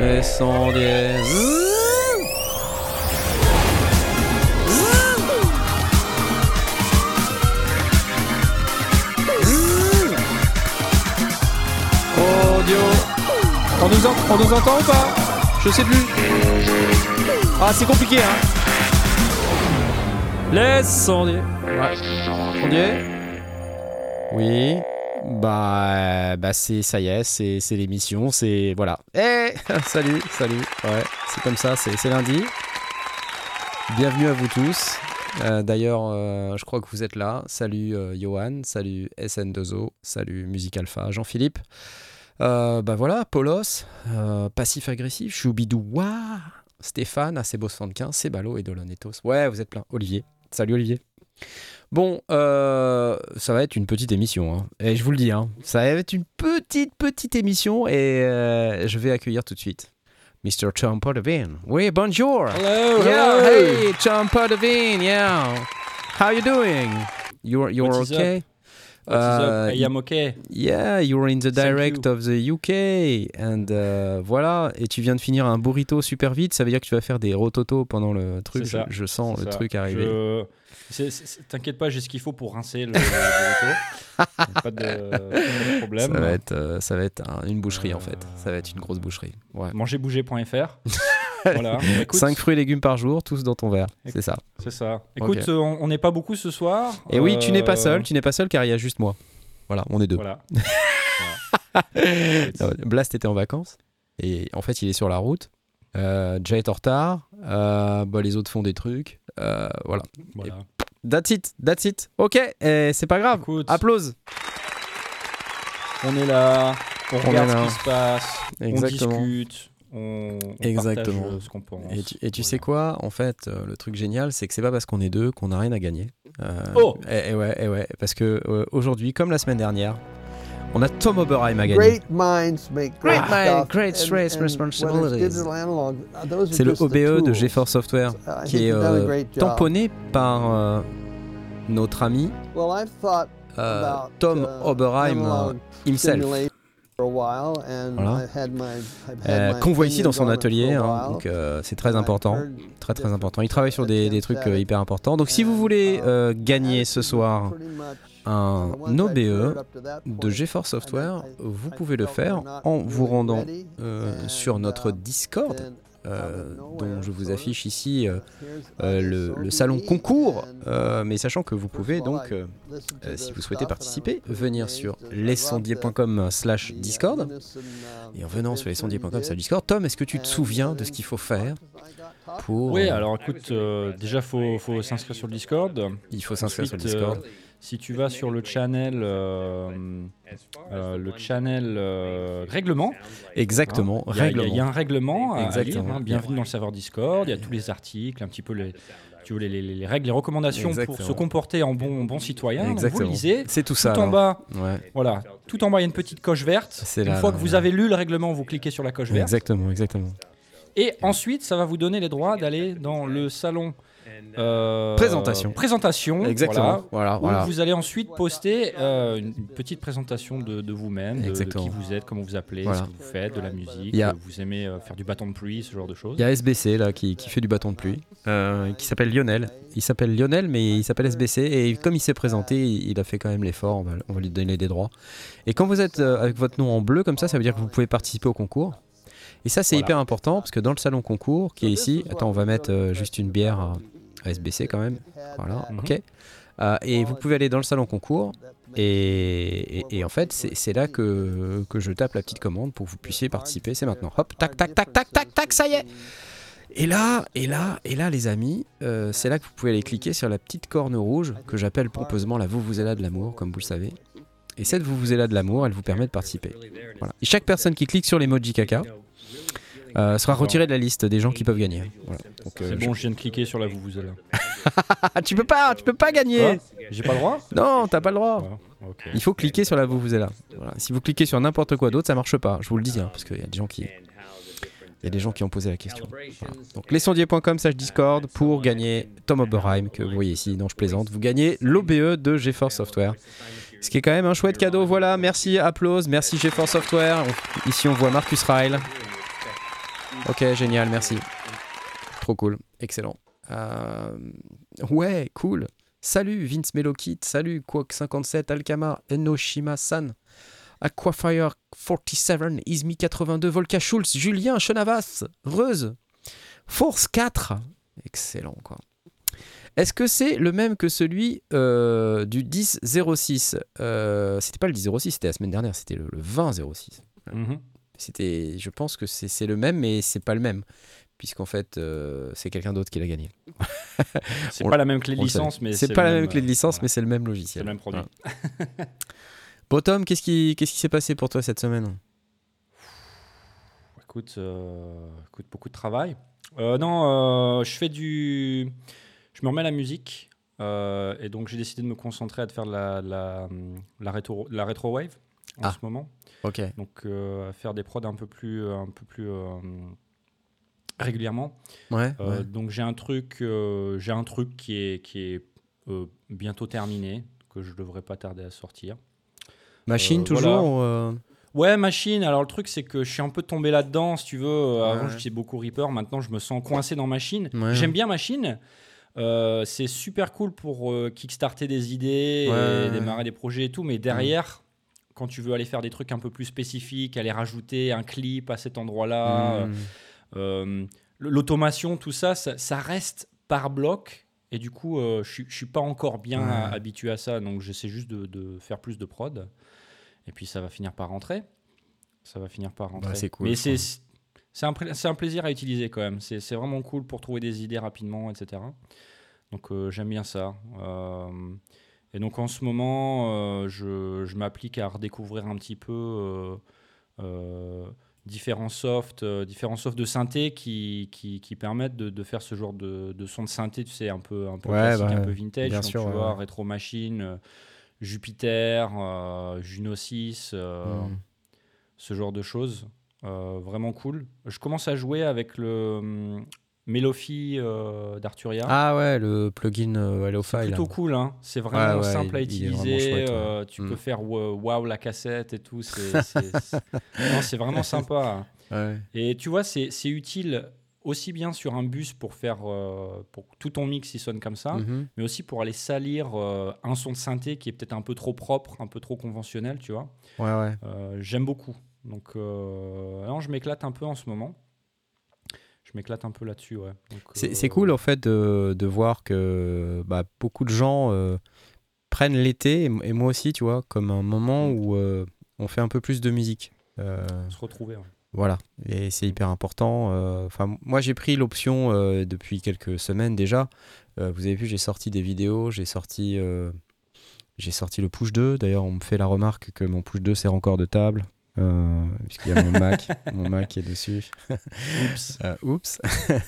Les sondiers. Audio. On nous, en- on nous entend ou pas Je sais plus. Ah, c'est compliqué, hein. Les sondiers. Ouais. Sondiers. Oui. Bah, bah c'est ça y est, c'est l'émission, c'est voilà. Eh, salut, salut. Ouais, c'est comme ça, c'est lundi. Bienvenue à vous tous. Euh, D'ailleurs, euh, je crois que vous êtes là. Salut euh, Johan, salut SN2O, salut Musique Alpha, Jean-Philippe. Euh, bah voilà, Polos, euh, passif-agressif, Choubidou, waouh Stéphane, Acebo 75, Sebalo et Dolonetos. Ouais, vous êtes plein. Olivier. Salut Olivier. Bon, euh, ça va être une petite émission. hein. Et je vous le dis, hein, ça va être une petite, petite émission. Et euh, je vais accueillir tout de suite Mr. Tom Podevin. Oui, bonjour. Hello, Yeah, hey, Tom Podevin. Yeah. How you doing? You're, you're What okay? Uh? I am okay. Yeah, you're in the direct you. of the UK. And euh, voilà, et tu viens de finir un burrito super vite. Ça veut dire que tu vas faire des rototos pendant le truc. Je, sens le ça. truc arriver. Je- T'inquiète pas, j'ai ce qu'il faut pour rincer le, le pas, de, problème. Ça va être, euh, ça va être un- une boucherie en fait. Ça va être une grosse boucherie. Ouais. Mangerbouger.fr. voilà. Écoute, 5 fruits et légumes par jour, tous dans ton verre. C'est ça. C'est ça. Écoute, euh, on n'est pas beaucoup ce soir. Et oui, tu n'es pas Euh, seul. Tu n'es pas seul car il y a juste moi. Voilà, on est deux. Voilà. Blast était en vacances et en fait il est sur la route. Euh, Jay est en retard. Euh, bah, les autres font des trucs. Euh, voilà. voilà. That's it. That's it. Ok. et c'est pas grave. Écoute, Applause. on est là, on, On regarde là. ce qui se passe, Exactement. on discute, on, on Exactement. partage ce qu'on pense. Et tu, et tu Voilà. sais quoi En fait, euh, le truc génial, c'est que c'est pas parce qu'on est deux qu'on n'a rien à gagner. Euh, Oh et, et ouais, et ouais, parce que euh, aujourd'hui, comme la semaine dernière, on a Tom Oberheim à gagner. Great minds make great, Great minds, stuff, great stress responsibilities. uh, C'est le OBE de. GeForce Software Uh, qui est euh, tamponné par euh, notre ami Well, I've thought euh, about, Tom uh, Oberheim himself. simulation for a while, and Voilà. Euh, qu'on voit ici dans son atelier, hein, donc euh, c'est très important, très très important. Il travaille sur des, des trucs euh, hyper importants. Donc si vous voulez euh, gagner ce soir un OBE de GeForce Software, vous pouvez le faire en vous rendant euh, sur notre Discord, euh, dont je vous affiche ici euh, le, salon concours, mais sachant que vous pouvez donc, si vous souhaitez participer, venir sur lesondiers.com slash Discord. Et en venant sur lesondiers.com slash Discord, Tom, est-ce que tu te souviens de ce qu'il faut faire pour... Oui, euh, alors écoute, euh, déjà faut, faut s'inscrire sur le Discord. il faut s'inscrire sur le Discord. euh, si tu vas sur le channel, le channel règlement, Exactement, il y a- il y, a- règlement. il y a un règlement à Exactement. lire, hein. bienvenue dans le serveur Discord. Il y a tous les articles, un petit peu les, tu les, les- les règles, les recommandations pour se comporter en bon, bon citoyen. Donc, vous Exactement. lisez. C'est tout Tout ça. en alors. bas, Ouais, voilà, tout en bas, il y a une petite coche verte. Une là, fois là, que vous avez lu le règlement, vous cliquez sur la coche verte. exactement, exactement. Et ensuite, ça va vous donner les droits d'aller dans le salon euh, Présentation. présentation, Exactement. voilà, Voilà, où voilà. vous allez ensuite poster euh, une petite présentation de, de vous-même, de, qui vous êtes, comment vous appelez, Voilà. ce que vous faites, de la musique, a- euh, vous aimez euh, faire du bâton de pluie, ce genre de choses. Il y a SBC là qui, qui fait du bâton de pluie, qui s'appelle Lionel. Il s'appelle Lionel, mais il s'appelle SBC et comme il s'est présenté, il, a fait quand même l'effort. On va, on va lui donner des droits. Et quand vous êtes avec votre nom en bleu comme ça, ça veut dire que vous pouvez participer au concours. Et ça, c'est Voilà. hyper important parce que dans le salon concours qui est ici, attends, on va mettre euh, juste une bière à, à SBC quand même. Voilà, Mhm. ok. Euh, et vous pouvez aller dans le salon concours et, et- et en fait, c'est là que, que je tape la petite commande pour que vous puissiez participer. C'est maintenant. Hop, tac, tac, tac, tac, tac, tac, ça y est. Et là, et là, et là, les amis, euh, c'est là que vous pouvez aller cliquer sur la petite corne rouge que j'appelle pompeusement la Vuvuzela de l'amour, comme vous le savez. Et cette Vuvuzela de l'amour, elle vous permet de participer. Voilà. Et chaque personne qui clique sur l'emoji caca euh, sera retirée de la liste des gens qui peuvent gagner. Voilà. Euh, C'est je- bon, je viens de cliquer sur la vous vous là. Ah, tu peux pas, tu peux pas gagner. J'ai pas le droit? Non, t'as pas le droit. Ah. Il faut cliquer sur la Vuvuzela. Voilà. Si vous cliquez sur n'importe quoi d'autre, ça marche pas. Je vous le dis, hein, parce qu'il y a des gens qui, il y a des gens qui ont posé la question. Voilà. Donc lesondiers.com slash Discord pour gagner Tom Oberheim que vous voyez ici. Non, je plaisante. Vous gagnez l'OBE de GeForce Software. Ce qui est quand même un chouette cadeau. Voilà, merci, applause, merci GeForce Software. Ici, on voit Marcus Ryle. Ok, génial, merci. Trop cool, excellent. Euh, Ouais, cool. Salut Vince Melokit, salut Quack57, Alkama, Enoshima-san, Aquafire 47, Izmi 82, Volka Schulz, Julien Chenavas, Reuse, Force 4. Excellent, quoi. Est-ce que c'est le même que celui euh, du 10-06 euh, C'était pas le 10-06, c'était la semaine dernière, c'était le, le 20-06. Mhm. C'était, je pense que c'est c'est le même, mais c'est pas le même, puisqu'en fait, euh, c'est quelqu'un d'autre qui l'a gagné. C'est pas la même clé de licence, mais c'est le pas la même, même clé de euh, licence, voilà. mais c'est le même c'est logiciel. le même produit. Voilà. Bon, Tom, qu'est-ce qui, qu'est-ce qui s'est passé pour toi cette semaine? Écoute, euh, écoute, beaucoup de travail. Euh, non, je fais du. Je me remets à la musique. et donc, j'ai décidé de me concentrer à de faire de la, la, la, rétro, la rétro wave en Ah. ce moment. Ok. Donc, euh, à faire des prods un peu plus, un peu plus euh, régulièrement. Ouais. Euh, ouais. Donc, j'ai un truc, euh, j'ai un truc qui est, qui est euh, bientôt terminé, que je devrais pas tarder à sortir. Machine euh, toujours euh, Ouais, machine. Alors le truc, c'est que je suis un peu tombé là-dedans, si tu veux. Euh, Avant, Ouais. j'étais beaucoup Reaper. Maintenant, je me sens coincé dans machine. Ouais. J'aime bien machine. Euh, c'est super cool pour euh, kickstarter des idées, Ouais, et démarrer des projets et tout. Mais derrière, quand tu veux aller faire des trucs un peu plus spécifiques, aller rajouter un clip à cet endroit-là, hmm. euh, l'automation, tout ça, ça, ça reste par bloc. Et du coup, euh, je je suis pas encore bien Ouais. habitué à ça. Donc, j'essaie juste de, de faire plus de prod. Et puis, ça va finir par rentrer. Ça va finir par rentrer. Bah, c'est cool, Mais c'est un, plaisir à utiliser quand même. C'est c'est vraiment cool pour trouver des idées rapidement, etc. Donc, euh, j'aime bien ça. Et donc, en ce moment, euh, je, je m'applique à redécouvrir un petit peu. euh, euh, différents softs, différents softs de synthé qui, qui, qui permettent de, de faire ce genre de, de son de synthé, tu sais, un peu, un peu Ouais, classique, bah, un peu vintage. bien Donc, sûr, tu ouais, vois, ouais. Retro Machine, Jupiter, Juno 6, euh, Hmm. ce genre de choses. Euh, vraiment cool. Je commence à jouer avec le Melophi euh, d'Arturia. Ah ouais, le plugin euh, C'est plutôt cool, hein. c'est vraiment Ouais, ouais, simple à utiliser. chouette, ouais. euh, tu Mm. peux faire wa- wow la cassette et tout. C'est vraiment sympa. Et tu vois, c'est utile aussi bien sur un bus pour faire euh, pour tout ton mix il sonne comme ça, Mhm. mais aussi pour aller salir euh, un son de synthé qui est peut-être un peu trop propre, un peu trop conventionnel, tu vois. Ouais, ouais. J'aime beaucoup. Donc, non, je m'éclate un peu en ce moment. Je m'éclate un peu là-dessus, ouais. Donc, C'est euh, c'est cool en fait de, de voir que bah, beaucoup de gens euh, prennent l'été, et moi aussi, tu vois, comme un moment Mm. où euh, on fait un peu plus de musique. Se retrouver. ouais. Voilà, et c'est hyper important. Enfin, moi j'ai pris l'option depuis quelques semaines déjà. Vous avez vu, j'ai sorti des vidéos, j'ai sorti, j'ai sorti le push 2. D'ailleurs, on me fait la remarque que mon push 2 sert encore de table. Euh, puisqu'il y a mon Mac, mon Mac qui est dessus. Oups. Euh, oups.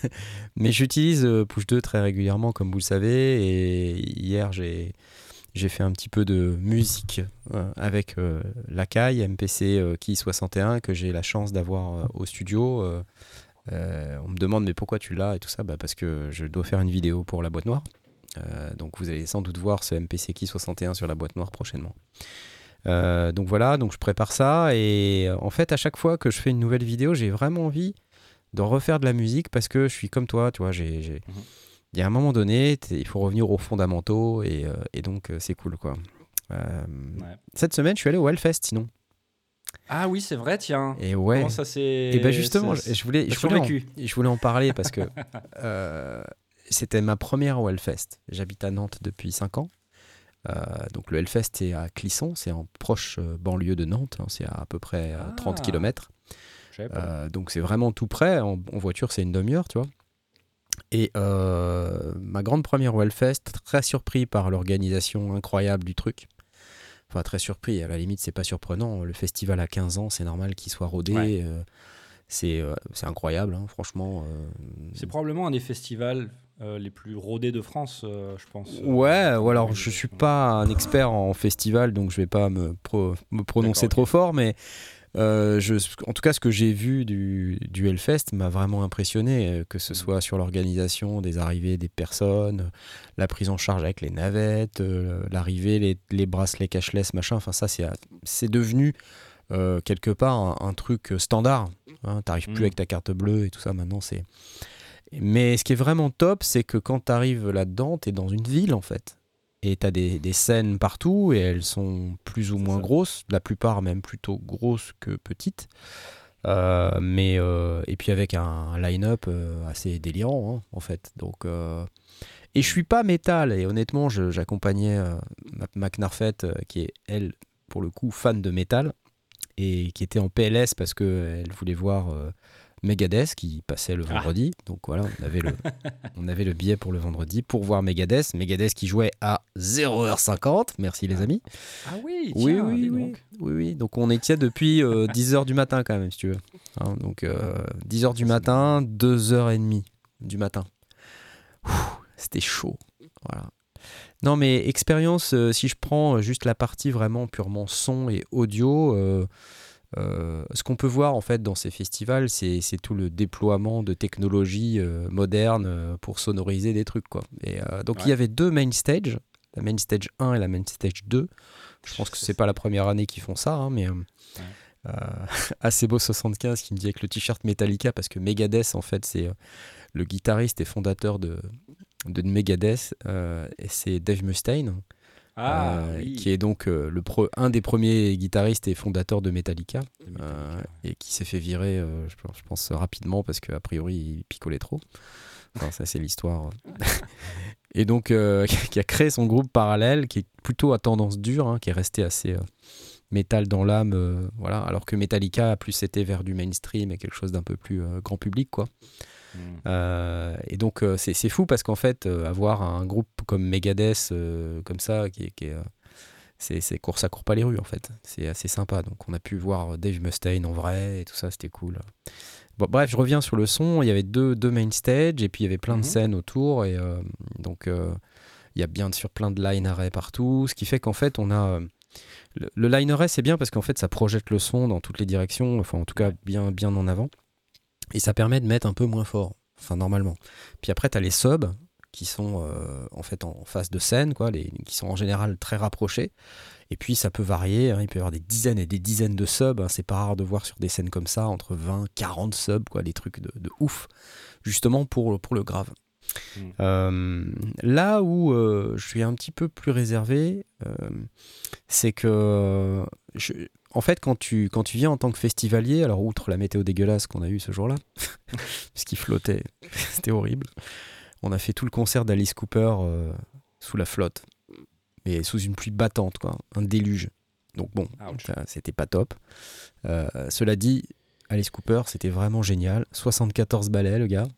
Mais j'utilise euh, Push 2 très régulièrement, comme vous le savez. Et hier, j'ai, j'ai fait un petit peu de musique euh, avec euh, l'Akai MPC Key 61 que j'ai la chance d'avoir au studio. On me demande mais pourquoi tu l'as et tout ça? Bah, Parce que je dois faire une vidéo pour la boîte noire. Donc vous allez sans doute voir ce MPC Key 61 sur la boîte noire prochainement. Euh, donc voilà, donc je prépare ça et euh, en fait à chaque fois que je fais une nouvelle vidéo, j'ai vraiment envie de refaire de la musique parce que je suis comme toi, tu vois, j'ai, Mhm. il y a un moment donné, il faut revenir aux fondamentaux et, euh, et donc euh, c'est cool quoi. Ouais. Cette semaine, je suis allé au Hellfest sinon. Ah oui, c'est vrai, tiens. Et ouais. Comment ça s'est. Et ben justement, je, je voulais, je voulais, en, survécu. je voulais en parler parce que c'était ma première au Hellfest. J'habite à Nantes depuis 5 ans. Euh, donc le Hellfest est à Clisson, c'est en proche euh, banlieue de Nantes, hein, c'est à, à peu près euh, 30 Ah. km. Je savais pas. Euh, donc c'est vraiment tout près. En, en voiture, c'est une demi-heure, tu vois. Et euh, ma grande première au Hellfest, très surpris par l'organisation incroyable du truc. Enfin, très surpris. À la limite, c'est pas surprenant. Le festival a 15 ans, c'est normal qu'il soit rodé. Ouais. euh, c'est euh, incroyable, hein, franchement. C'est probablement un des festivals euh, les plus rodés de France, euh, je pense. Ouais, ou alors je suis pas un expert en festival, donc je vais pas me, pro- me prononcer trop fort, mais Euh, je, en tout cas, ce que j'ai vu du, du Hellfest m'a vraiment impressionné, euh, que ce Mm. soit sur l'organisation des arrivées des personnes, la prise en charge avec les navettes, euh, l'arrivée, les, les bracelets cashless, machin. Enfin, ça, c'est devenu euh, quelque part un, un truc standard. Hein, T'arrives Mm. plus avec ta carte bleue et tout ça. Maintenant, c'est. Mais ce qui est vraiment top, c'est que quand tu arrives là-dedans, tu es dans une ville en fait. Et tu as des, des scènes partout et elles sont plus ou moins ça. grosses, la plupart même plutôt grosses que petites. Euh, mais euh, et puis avec un, line-up euh, assez délirant hein, en fait. Donc euh, et je suis pas métal et honnêtement j'accompagnais Ma- Mac Narfet euh, qui est elle pour le coup fan de métal et qui était en PLS parce que elle voulait voir Megadeth qui passait le Ah. vendredi. Donc voilà, on avait, le, on avait le billet pour le vendredi pour voir Megadeth. Megadeth qui jouait à 0h50. Merci les amis. Ah oui, Oui, tiens, oui, dis oui, donc. oui, oui. Donc on était depuis 10h du matin quand même, si tu veux. Hein, donc 10h du matin, 2h30 du matin. C'était chaud. Voilà. Non, mais expérience, euh, si je prends juste la partie vraiment purement son et audio, euh, ce qu'on peut voir en fait dans ces festivals, c'est tout le déploiement de technologies euh, modernes euh, pour sonoriser des trucs. Quoi. Et, euh, donc il y Ouais. avait deux main stage, la main stage 1 et la main stage 2. Je pense que c'est pas la première année qu'ils font ça, hein, mais euh, assez beau 75 qui me dit avec le t-shirt Metallica parce que Megadeth en fait c'est le guitariste et fondateur de, de Megadeth et c'est Dave Mustaine Ah, euh, oui. qui est donc euh, le pro- un des premiers guitaristes et fondateurs de Metallica euh, ouais. et qui s'est fait virer je, pense, je pense rapidement parce qu'a priori il picolait trop. Enfin, ça c'est l'histoire. et donc euh, qui a créé son groupe parallèle qui est plutôt à tendance dure, hein, qui est resté assez euh, métal dans l'âme, euh, voilà. Alors que Metallica a plus été vers du mainstream et quelque chose d'un peu plus grand public, quoi. Mm. Euh, et donc euh, c'est fou parce qu'en fait euh, avoir un groupe comme Megadeth comme ça qui est, qui est, c'est c'est court ça court pas les rues en fait. C'est assez sympa. Donc on a pu voir Dave Mustaine en vrai et tout ça c'était cool. Bon bref je reviens sur le son. Il y avait deux, deux main stage et puis il y avait plein Mhm. de scènes autour et euh, donc euh, il y a bien sûr plein de line arrêts partout ce qui fait qu'en fait on a euh, le, le line array c'est bien parce qu'en fait ça projette le son dans toutes les directions enfin en tout cas bien bien en avant et ça permet de mettre un peu moins fort, enfin normalement. Puis après, tu as les subs qui sont euh, en fait en face de scène, quoi, les, qui sont en général très rapprochés. Et puis ça peut varier, hein, il peut y avoir des dizaines et des dizaines de subs, hein, c'est pas rare de voir sur des scènes comme ça, entre 20, 40 subs, quoi, des trucs de, de ouf, justement pour, pour le grave. Mm. Euh, là où euh, je suis un petit peu plus réservé, c'est que je- en fait, quand tu, quand tu viens en tant que festivalier, alors outre la météo dégueulasse qu'on a eue ce jour-là, puisqu'il flottait, c'était horrible, on a fait tout le concert d'Alice Cooper euh, sous la flotte, mais sous une pluie battante, quoi, un déluge. Donc bon, c'était pas top. Euh, cela dit, Alice Cooper, c'était vraiment génial. 74 ballets, le gars.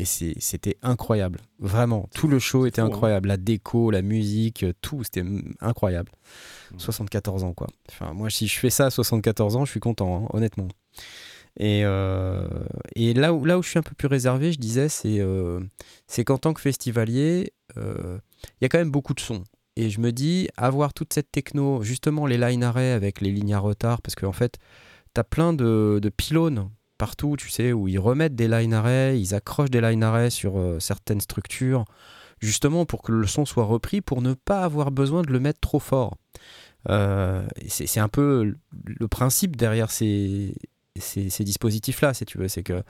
Et c'était incroyable. Vraiment, tout le show était fou, hein. incroyable. La déco, la musique, euh, tout, c'était incroyable. Mm. 74 ans, quoi. Enfin, moi, si je fais ça à 74 ans, je suis content, hein, honnêtement. Et, euh, et là, où, là où je suis un peu plus réservé, je disais, c'est euh, qu'en tant que festivalier, euh, il y a quand même beaucoup de sons. Et je me dis, avoir toute cette techno, justement les line arrays avec les lignes à retard, parce qu'en fait, tu as plein de, de pylônes partout, tu sais, où ils remettent des line arrays, ils accrochent des line arrays sur euh, certaines structures, justement pour que le son soit repris, pour ne pas avoir besoin de le mettre trop fort. Euh, c'est un peu le- principe derrière ces, ces, dispositifs-là, si tu veux, c'est que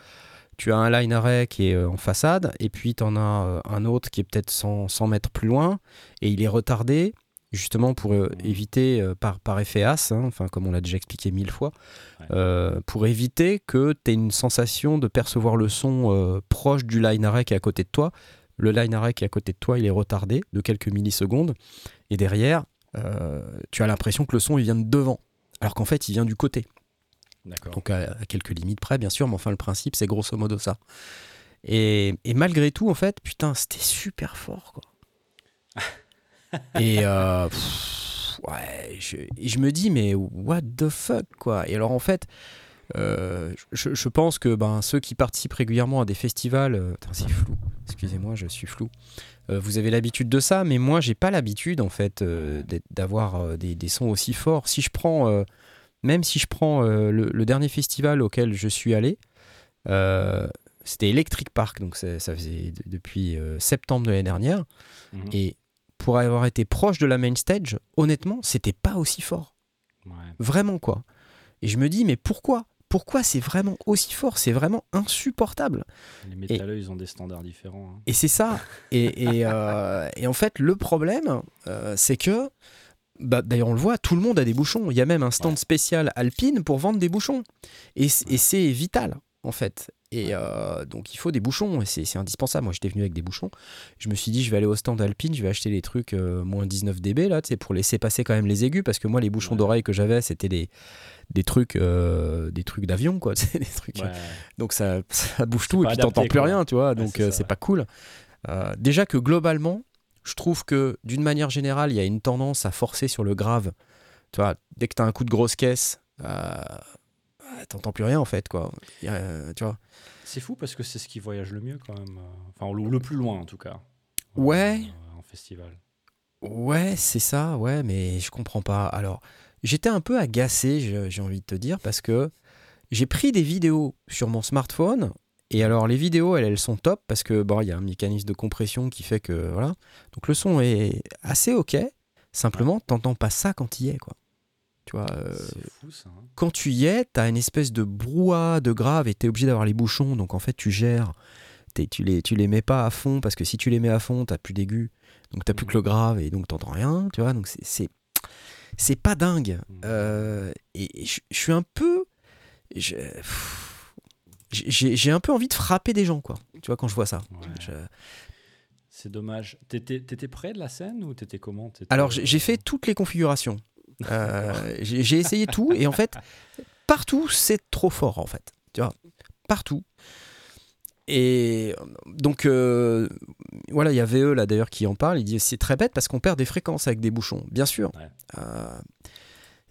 tu as un line array qui est euh, en façade, et puis tu en as un autre qui est peut-être 100, 100 mètres plus loin, et il est retardé, justement pour euh, éviter, euh, par, par effet as, hein, enfin, comme on l'a déjà expliqué mille fois, Ouais. euh, pour éviter que tu aies une sensation de percevoir le son proche du line array qui est à côté de toi. Le line array qui est à côté de toi, il est retardé de quelques millisecondes, et derrière, tu as l'impression que le son il vient de devant, alors qu'en fait il vient du côté. Donc à, à quelques limites près, bien sûr, mais enfin le principe c'est grosso modo ça. Et, et malgré tout, en fait, putain, c'était super fort, quoi. et euh, pff, ouais, je, je me dis, mais what the fuck, quoi. Et alors en fait, euh, je, je pense que ben, ceux qui participent régulièrement à des festivals, euh, c'est flou, excusez-moi, je suis flou. Euh, vous avez l'habitude de ça, mais moi j'ai pas l'habitude en fait d'avoir des, des sons aussi forts. Si je prends même si je prends le, le dernier festival auquel je suis allé, c'était Electric Park, donc ça, ça faisait de- depuis septembre de l'année dernière. Mhm. Et pour avoir été proche de la main stage, honnêtement, c'était pas aussi fort. Ouais. Vraiment, quoi. Et je me dis, mais pourquoi? Pourquoi c'est vraiment aussi fort? C'est vraiment insupportable. Les métalleux, ils ont des standards différents. hein. Et c'est ça. Et, et, euh, et en fait, le problème, euh, c'est que, bah, d'ailleurs, on le voit, tout le monde a des bouchons. Il y a même un stand Ouais. spécial Alpine pour vendre des bouchons. Et c'est vital, en fait. Et euh, donc, il faut des bouchons. Et c'est indispensable. Moi, j'étais venu avec des bouchons. Je me suis dit, je vais aller au stand Alpine, je vais acheter les trucs euh, moins 19 dB, là, pour laisser passer quand même les aigus. Parce que moi, les bouchons Ouais. d'oreille que j'avais, c'était des, des trucs, euh, des trucs d'avion, quoi. des trucs, Ouais. donc ça, ça bouge tout et puis t'entends plus rien, tu vois. Donc c'est pas cool. Déjà que globalement, je trouve que d'une manière générale, il y a une tendance à forcer sur le grave. Tu vois, dès que t'as un coup de grosse caisse, t'entends plus rien en fait, quoi. Il euh, tu vois. C'est fou parce que c'est ce qui voyage le mieux quand même. euh, Enfin, le, le plus loin en tout cas. Ouais. Euh, en festival. Ouais, c'est ça, ouais, mais je comprends pas. Alors, j'étais un peu agacé, j'ai envie de te dire, parce que j'ai pris des vidéos sur mon smartphone. Et alors, les vidéos, elles, elles sont top parce que bon, il y a un mécanisme de compression qui fait que voilà. Donc le son est assez ok. Simplement, t'entends pas ça quand tu y es, quoi. Tu vois. euh, fou ça. hein. quand tu y es, t'as une espèce de brouhaha de grave et t'es obligé d'avoir les bouchons. Donc en fait, tu gères. T'es- tu, les, tu les mets pas à fond parce que si tu les mets à fond, t'as plus d'aigus. Donc t'as plus que le grave et donc t'entends rien. Tu vois, donc c'est- c'est. Pas dingue. Mhm. Euh, et et je suis un peu. J'ai un peu envie de frapper des gens, quoi. Tu vois, quand je vois ça. Ouais. Je- C'est dommage. T'étais près de la scène ou t'étais comment? Alors j'ai j'ai fait toutes les configurations. Euh, j'ai essayé tout et en fait partout c'est trop fort en fait. Tu vois, partout. Et donc euh, voilà, il y a VE là d'ailleurs qui en parle. Il dit c'est très bête parce qu'on perd des fréquences avec des bouchons, bien sûr. Ouais. Euh,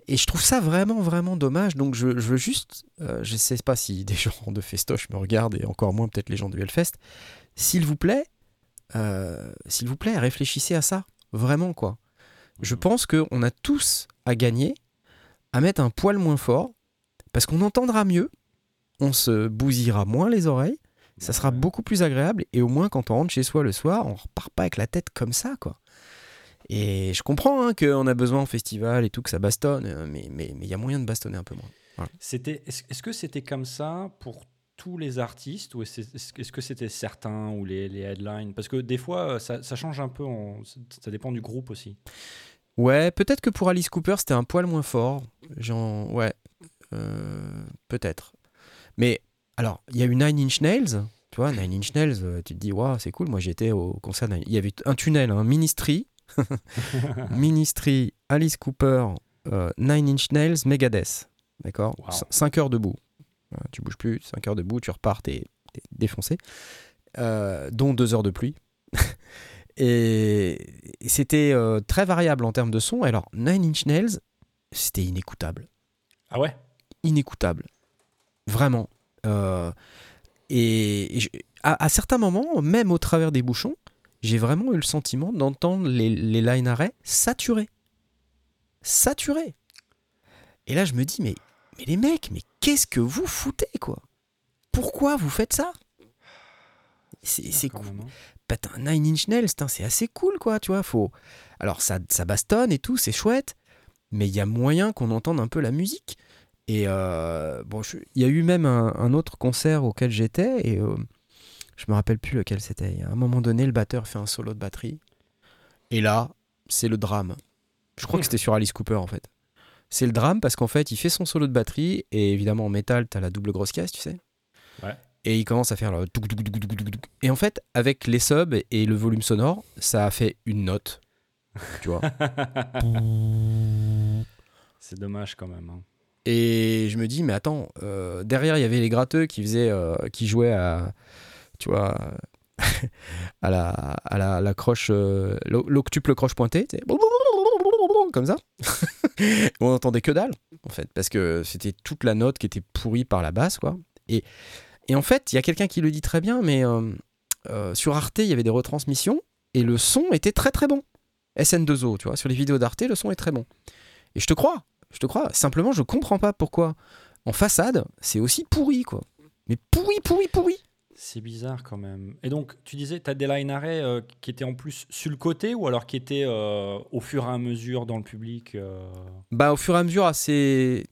et je trouve ça vraiment vraiment dommage. Donc je, je veux juste, euh, je sais pas si des gens de Festoche me regardent et encore moins peut-être les gens du Hellfest. S'il vous plaît, s'il vous plaît, réfléchissez à ça, vraiment quoi. Je Mhm. pense qu'on a tous à gagner à mettre un poil moins fort parce qu'on entendra mieux, on se bousillera moins les oreilles, ça sera beaucoup plus agréable et au moins quand on rentre chez soi le soir, on repart pas avec la tête comme ça quoi. Et je comprends hein, qu'on a besoin en festival et tout que ça bastonne, euh, mais il mais, mais il y a moyen de bastonner un peu moins. C'était, est-ce, que c'était comme ça pour tous les artistes ou est-ce, que c'était certains ou les, les headlines? Parce que des fois, euh, ça, ça change un peu, en- ça dépend du groupe aussi. Ouais, peut-être que pour Alice Cooper c'était un poil moins fort. Genre, ouais, euh, peut-être. Mais alors, il y a eu Nine Inch Nails. Tu vois, Nine Inch Nails, euh, tu te dis, waouh, c'est cool. Moi, j'étais au concert. Il y avait un tunnel, un Ministry, Ministry, Alice Cooper, euh, Nine Inch Nails, Megadeth. D'accord? Wow. 5 heures debout. Voilà, tu bouges plus, 5 heures debout, tu repars, t'es t'es défoncé. Euh, dont 2 heures de pluie. Et et c'était euh, très variable en termes de son. Alors, Nine Inch Nails, c'était inécoutable. Ah ouais? Inécoutable. Vraiment. Euh, et et je- à, à certains moments, même au travers des bouchons, j'ai vraiment eu le sentiment d'entendre les, les line arrêts saturés. Saturés. Et là, je me dis, mais, mais les mecs, mais qu'est-ce que vous foutez, quoi? Pourquoi vous faites ça? C'est cool. Putain, Nine Inch Nails, c'est assez cool, quoi, tu vois. Faut... Alors, ça, ça bastonne et tout, c'est chouette, mais il y a moyen qu'on entende un peu la musique. Et euh, bon, il y a eu même un, un autre concert auquel j'étais, et euh, je me rappelle plus lequel c'était. À un moment donné, le batteur fait un solo de batterie, et là, c'est le drame. Je crois que c'était sur Alice Cooper, en fait. C'est le drame parce qu'en fait, il fait son solo de batterie, et évidemment, en métal, t'as la double grosse caisse, tu sais. Et il commence à faire le. Et en fait, avec les subs et le volume sonore, ça a fait une note. Tu vois. C'est dommage quand même. hein. Et je me dis, mais attends, euh, derrière, il y avait les gratteux qui faisaient, euh, qui jouaient à, tu vois, à la, à la, la croche, euh, l'o- l'octuple croche pointée, comme ça. On entendait que dalle, en fait, parce que c'était toute la note qui était pourrie par la basse, quoi. Et, et en fait, il y a quelqu'un qui le dit très bien, mais euh, euh, sur Arte, il y avait des retransmissions et le son était très très bon. SN2O, tu vois, sur les vidéos d'Arte, le son est très bon. Et je te crois, je te crois. Simplement, je comprends pas pourquoi en façade, c'est aussi pourri, quoi. Mais pourri, pourri, pourri. C'est bizarre quand même. Et donc, tu disais, tu as des line arrêts euh, qui étaient en plus sur le côté ou alors qui étaient euh, au fur et à mesure dans le public euh Bah, au fur et à mesure, assez,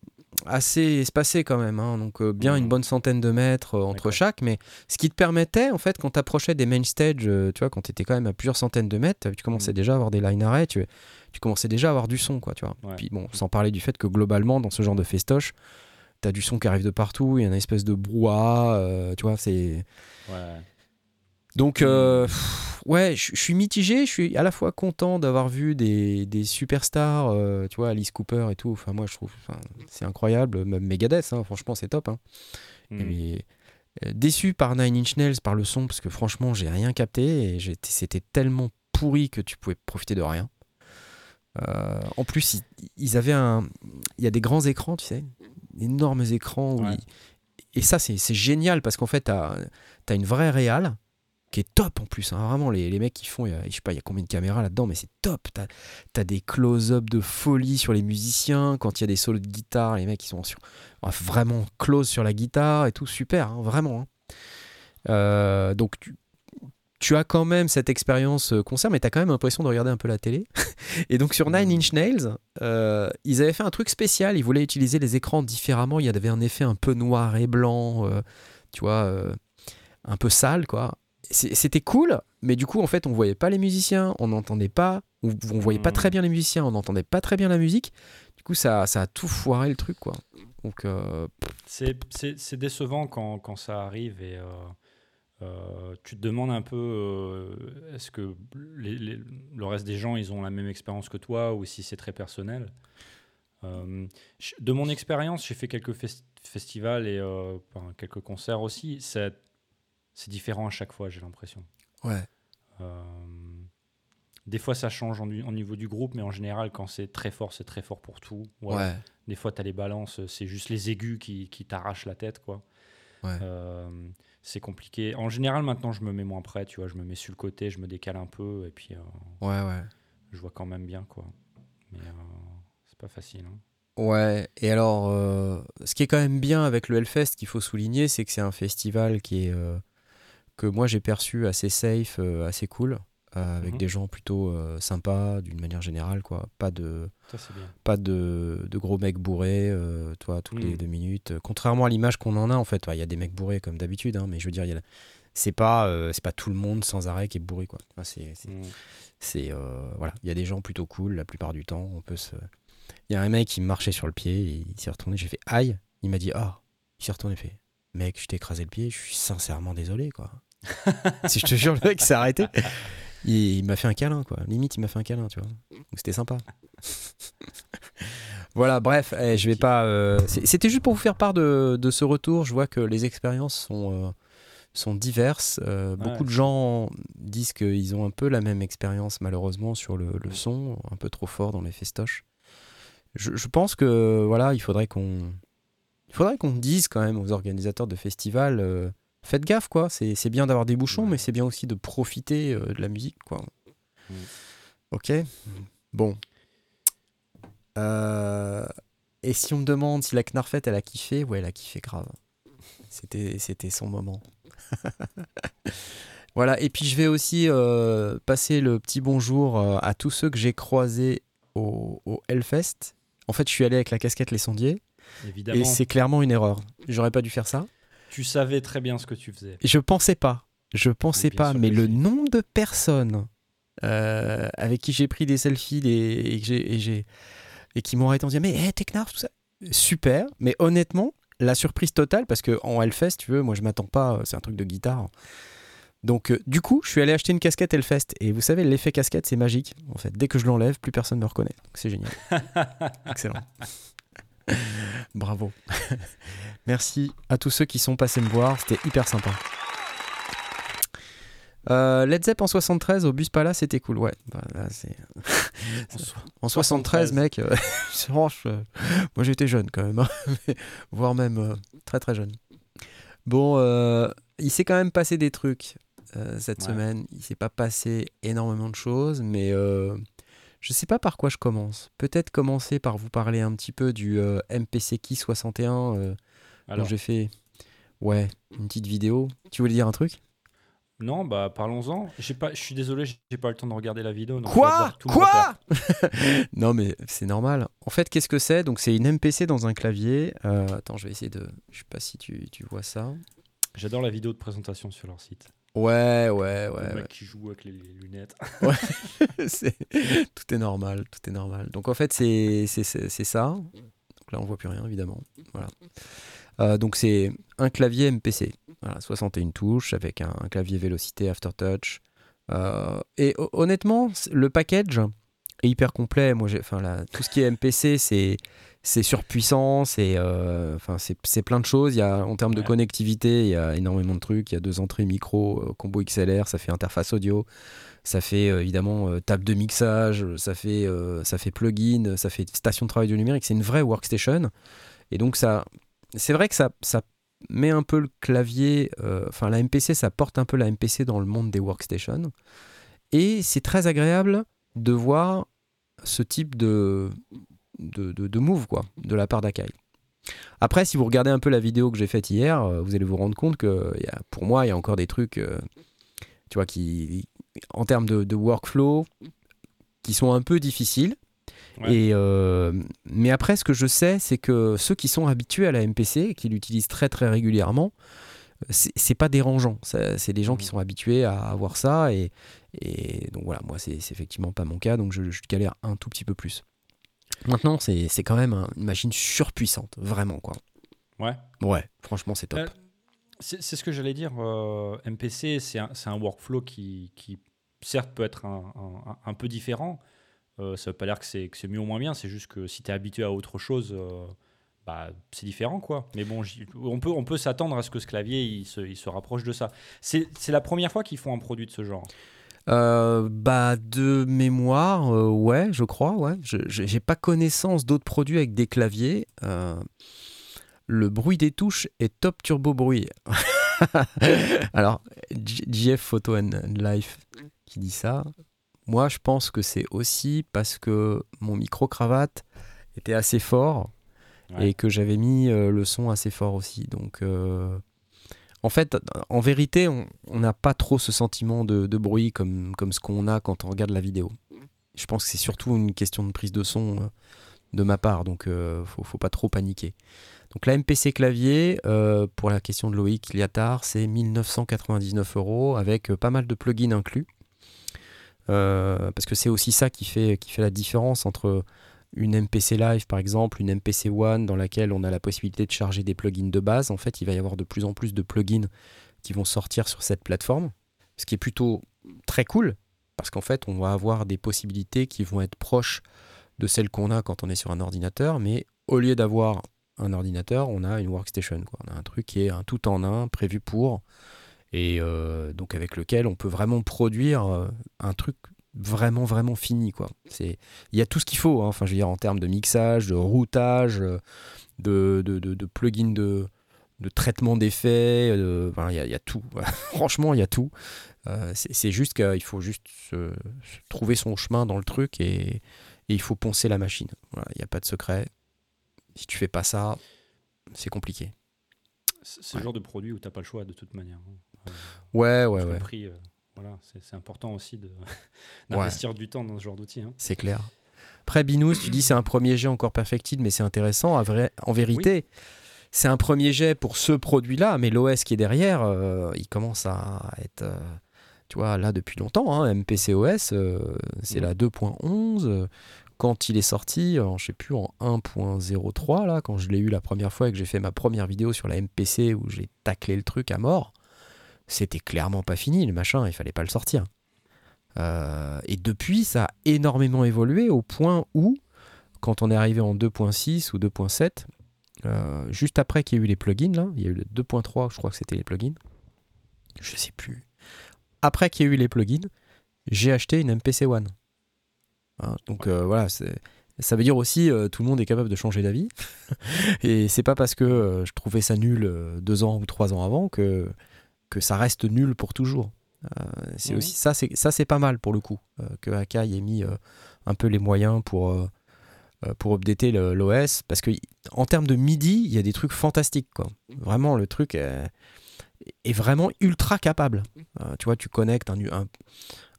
assez espacé quand même. hein. Donc, euh, bien une bonne centaine de mètres euh, entre chaque. Mais ce qui te permettait, en fait, quand tu approchais des main stage, euh, tu vois, quand tu étais quand même à plusieurs centaines de mètres, tu commençais Mhm. déjà à avoir des line arrêts, tu, tu commençais déjà à avoir du son, quoi, tu vois. Ouais. Puis bon, sans parler du fait que globalement, dans ce genre de festoche, tu as du son qui arrive de partout, il y a une espèce de brouhaha, euh, tu vois, c'est. Ouais. Donc, euh, ouais, je suis mitigé. Je suis à la fois content d'avoir vu des, des superstars, euh, tu vois, Alice Cooper et tout. Enfin, moi, je trouve c'est incroyable. Même Megadeth, hein, franchement, c'est top. hein. Mm. Mais, euh, déçu par Nine Inch Nails, par le son, parce que franchement, j'ai rien capté et c'était tellement pourri que tu pouvais profiter de rien. En plus, ils, ils avaient un. Il y a des grands écrans, tu sais, énormes écrans. où Ouais. ils- Et ça, c'est c'est génial parce qu'en fait, tu as, une vraie réale qui est top en plus. hein. Vraiment, les, les mecs qui font, il y a- je sais pas, il y a combien de caméras là-dedans, mais c'est top. Tu as, des close-up de folie sur les musiciens. Quand il y a des solos de guitare, les mecs, ils sont sur- enfin, vraiment close sur la guitare et tout. Super, hein, vraiment. hein. Euh, donc, tu, tu as quand même cette expérience euh, concert, mais tu as quand même l'impression de regarder un peu la télé. et donc, sur Nine Inch Nails, euh, ils avaient fait un truc spécial. Ils voulaient utiliser les écrans différemment. Il y avait un effet un peu noir et blanc, euh, tu vois, un peu sale, quoi. C'était cool, mais du coup, en fait, on voyait pas les musiciens, on n'entendait pas, on, on voyait pas très bien les musiciens, on n'entendait pas très bien la musique. Du coup, ça, ça a tout foiré le truc, quoi. Donc, euh, C'est- décevant quand, quand ça arrive et euh, euh, tu te demandes un peu est-ce que les- les- le reste des gens ils ont la même expérience que toi ou si c'est très personnel? De mon expérience, j'ai fait quelques fes- festivals et quelques concerts aussi. C'est différent à chaque fois, j'ai l'impression. ouais. Euh, des fois, ça change en, en niveau du groupe, mais en général, quand c'est très fort, c'est très fort pour tout. Ouais. Des fois, tu as les balances, c'est juste les aigus qui, qui t'arrachent la tête, quoi. Ouais. Euh, c'est compliqué. En général, maintenant, je me mets moins près, tu vois. Je me mets sur le côté, je me décale un peu, et puis euh, Ouais, ouais. je vois quand même bien, quoi. Mais c'est pas facile. hein. Ouais, et alors, ce qui est quand même bien avec le Hellfest, qu'il faut souligner, c'est que c'est un festival qui est, que moi j'ai perçu assez safe, euh, assez cool, euh, avec Mhm. des gens plutôt euh, sympas d'une manière générale, quoi. Pas de, Ça, c'est bien. pas de, de gros mecs bourrés, toi, toutes les Mhm. deux minutes. Contrairement à l'image qu'on en a, en fait, Ouais, il y a des mecs bourrés comme d'habitude, hein, mais je veux dire, il y a- c'est pas, euh, c'est pas tout le monde sans arrêt qui est bourré, quoi. C'est, euh, voilà, il y a des gens plutôt cool la plupart du temps. On peut se. Il y a un mec qui marchait sur le pied et il s'est retourné. J'ai fait aïe. Il m'a dit ah. Il s'est retourné. Fait mec, je t'ai écrasé le pied. Je suis sincèrement désolé quoi. si je te jure, le mec s'est arrêté. Il, il m'a fait un câlin quoi. Limite, il m'a fait un câlin, tu vois. Donc c'était sympa. voilà, bref, eh, je vais pas. euh, C'était juste pour vous faire part de, de ce retour. Je vois que les expériences sont. euh, sont diverses. Euh, Beaucoup de gens disent qu'ils ont un peu la même expérience malheureusement sur le, le son, un peu trop fort dans les festoches. Je, je pense que voilà, il faudrait qu'on il faudrait qu'on dise quand même aux organisateurs de festivals euh, faites gaffe quoi, c'est bien d'avoir des bouchons Ouais. mais c'est bien aussi de profiter euh, de la musique quoi. Mm. OK Bon. Euh, et si on me demande si la Knarfet elle a kiffé, ouais, elle a kiffé grave. C'était son moment. Voilà, et puis je vais aussi euh, passer le petit bonjour à tous ceux que j'ai croisés au, au Hellfest. En fait, je suis allé avec la casquette Les Sondiers Évidemment, et c'est clairement une erreur. J'aurais pas dû faire ça. Tu savais très bien ce que tu faisais. Je pensais pas. Je pensais pas, mais le nombre de personnes euh, avec qui j'ai pris des selfies des- et, que et, et qui m'ont arrêté en disant Mais hey, Technarf, tout ça. Super, mais honnêtement, la surprise totale, parce que en Hellfest, tu veux, moi je m'attends pas, euh, c'est un truc de guitare. Donc, euh, du coup, je suis allé acheter une casquette Hellfest. Et vous savez, l'effet casquette, c'est magique. En fait, dès que je l'enlève, plus personne me reconnaît. Donc, c'est génial. Excellent. Bravo. Merci à tous ceux qui sont passés me voir. C'était hyper sympa. Euh, Led Zepp en 73 au Bus Palace, c'était cool. Ouais, bah, là, c'est. En 73, 73. mec, euh, euh, moi j'étais jeune quand même, hein, voire même euh, très très jeune. Bon, euh, il s'est quand même passé des trucs cette Ouais. semaine. Il s'est pas passé énormément de choses, mais Je sais pas par quoi je commence. Peut-être commencer par vous parler un petit peu du euh, MPC Key 61 euh, dont Alors, j'ai fait ouais, une petite vidéo. Tu voulais dire un truc? Non, bah parlons-en. J'ai pas, je suis désolé, j'ai pas le temps de regarder la vidéo. donc Quoi tout. Quoi Non mais c'est normal. En fait, qu'est-ce que c'est? Donc c'est une MPC dans un clavier. Euh, attends, je vais essayer de je sais pas si tu, tu vois ça. J'adore la vidéo de présentation sur leur site. Ouais, ouais, ouais. le ouais. mec qui joue avec les, lunettes. C'est- tout est normal, tout est normal. Donc en fait, c'est ça. Donc là, on voit plus rien, évidemment. Voilà. Euh, donc c'est un clavier MPC. Voilà, 61 touches avec un, un clavier vélocité Aftertouch. Euh, et ho- honnêtement, le package est hyper complet. Moi, enfin, là, tout ce qui est MPC, c'est c'est surpuissant, c'est euh, enfin c'est c'est plein de choses. Il y a en termes de Ouais. connectivité, il y a énormément de trucs. Il y a deux entrées micro, euh, combo XLR, ça fait interface audio. Ça fait euh, évidemment table de mixage, ça fait, ça fait plugin, ça fait station de travail du numérique. C'est une vraie workstation. Et donc, ça, c'est vrai que ça, ça met un peu le clavier, euh, enfin, la MPC, ça porte un peu la MPC dans le monde des workstations. Et c'est très agréable de voir ce type de, de, de, de move, quoi, de la part d'Akai. Après, si vous regardez un peu la vidéo que j'ai faite hier, euh, vous allez vous rendre compte que y a- pour moi, il y a encore des trucs, euh, tu vois, qui, en termes de, de workflow, qui sont un peu difficiles. Ouais. Et euh, mais après, ce que je sais, c'est que ceux qui sont habitués à la MPC, et qui l'utilisent très très régulièrement, c'est pas dérangeant. C'est des gens qui Mhm. sont habitués à avoir ça. Et, et donc voilà, moi, c'est c'est effectivement pas mon cas, donc je, je galère un tout petit peu plus. Maintenant, c'est quand même un- une machine surpuissante, vraiment quoi. Ouais. Ouais, franchement, c'est top. Euh, C'est ce que j'allais dire. euh, MPC, c'est un, un workflow qui, qui, certes, peut être un, un- un peu différent. Euh, ça veut pas dire que c'est mieux ou moins bien. C'est juste que si tu es habitué à autre chose, euh, bah, c'est différent. quoi. Mais bon, on peut, on peut s'attendre à ce que ce clavier il se, il se rapproche de ça. C'est la première fois qu'ils font un produit de ce genre. Euh, bah de mémoire, euh, ouais, je crois, ouais. Je j'ai pas connaissance d'autres produits avec des claviers. Euh, le bruit des touches est top turbo bruit. Alors, JF Photo and Life qui dit ça. Moi, je pense que c'est aussi parce que mon micro cravate était assez fort Ouais. et que j'avais mis le son assez fort aussi. Donc, euh, en fait, en vérité, on n'a pas trop ce sentiment de, bruit comme, ce qu'on a quand on regarde la vidéo. Je pense que c'est surtout une question de prise de son euh, de ma part, donc euh, faut, faut pas trop paniquer. Donc la MPC clavier, euh, pour la question de Loïc Liattard, c'est 1999 euros avec euh, pas mal de plugins inclus. Parce que c'est aussi ça qui fait la différence entre une MPC Live par exemple, une MPC One dans laquelle on a la possibilité de charger des plugins de base. En fait, il va y avoir de plus en plus de plugins qui vont sortir sur cette plateforme, ce qui est plutôt très cool parce qu'en fait, on va avoir des possibilités qui vont être proches de celles qu'on a quand on est sur un ordinateur, mais au lieu d'avoir un ordinateur, on a une workstation. Quoi. On a un truc qui est un tout en un, prévu pour, et euh, donc avec lequel on peut vraiment produire euh, un truc vraiment vraiment fini quoi. C'est il y a tout ce qu'il faut hein. enfin je veux dire en termes de mixage, de routage, de, de, de, de plugins de de traitement d'effets, euh, enfin, il y, a- il y a tout. Franchement, il y a tout. Euh, c'est juste qu'il faut juste se- se trouver son chemin dans le truc et, et il faut poncer la machine. Voilà, il n'y a pas de secret. Si tu fais pas ça, c'est compliqué. C'est le genre de produit où tu n'as pas le choix de toute manière. hein. Ouais, ouais, ouais. Prix, euh, voilà, c'est important aussi d'investir du temps dans ce genre d'outil. hein. C'est clair. Après, Binous, tu dis c'est un premier jet encore perfectible, mais c'est intéressant. À vrai- en vérité, c'est un premier jet pour ce produit-là, mais l'OS qui est derrière, euh, il commence à être, euh, tu vois, là depuis longtemps. Hein, MPCOS, euh, c'est la 2.11. euh, Quand il est sorti, en, je sais plus, en 1.03, là, quand je l'ai eu la première fois et que j'ai fait ma première vidéo sur la MPC où j'ai taclé le truc à mort, c'était clairement pas fini, le machin, il fallait pas le sortir. Euh, et depuis, ça a énormément évolué au point où, quand on est arrivé en 2.6 ou 2.7, euh, juste après qu'il y ait eu les plugins, là, il y a eu le 2.3, je crois que c'était les plugins, je sais plus. Après qu'il y ait eu les plugins, j'ai acheté une MPC One. Hein, donc euh, voilà, ça veut dire aussi tout le monde est capable de changer d'avis. et c'est pas parce que je trouvais ça nul deux ans ou trois ans avant que, que ça reste nul pour toujours. Euh, c'est aussi ça, c'est ça c'est pas mal pour le coup euh, que Akai ait mis euh, un peu les moyens pour, euh, pour updater l'OS. Parce que en termes de MIDI, il y a des trucs fantastiques. Quoi. Vraiment, le truc est, est vraiment ultra capable. Tu vois, tu connectes un, un,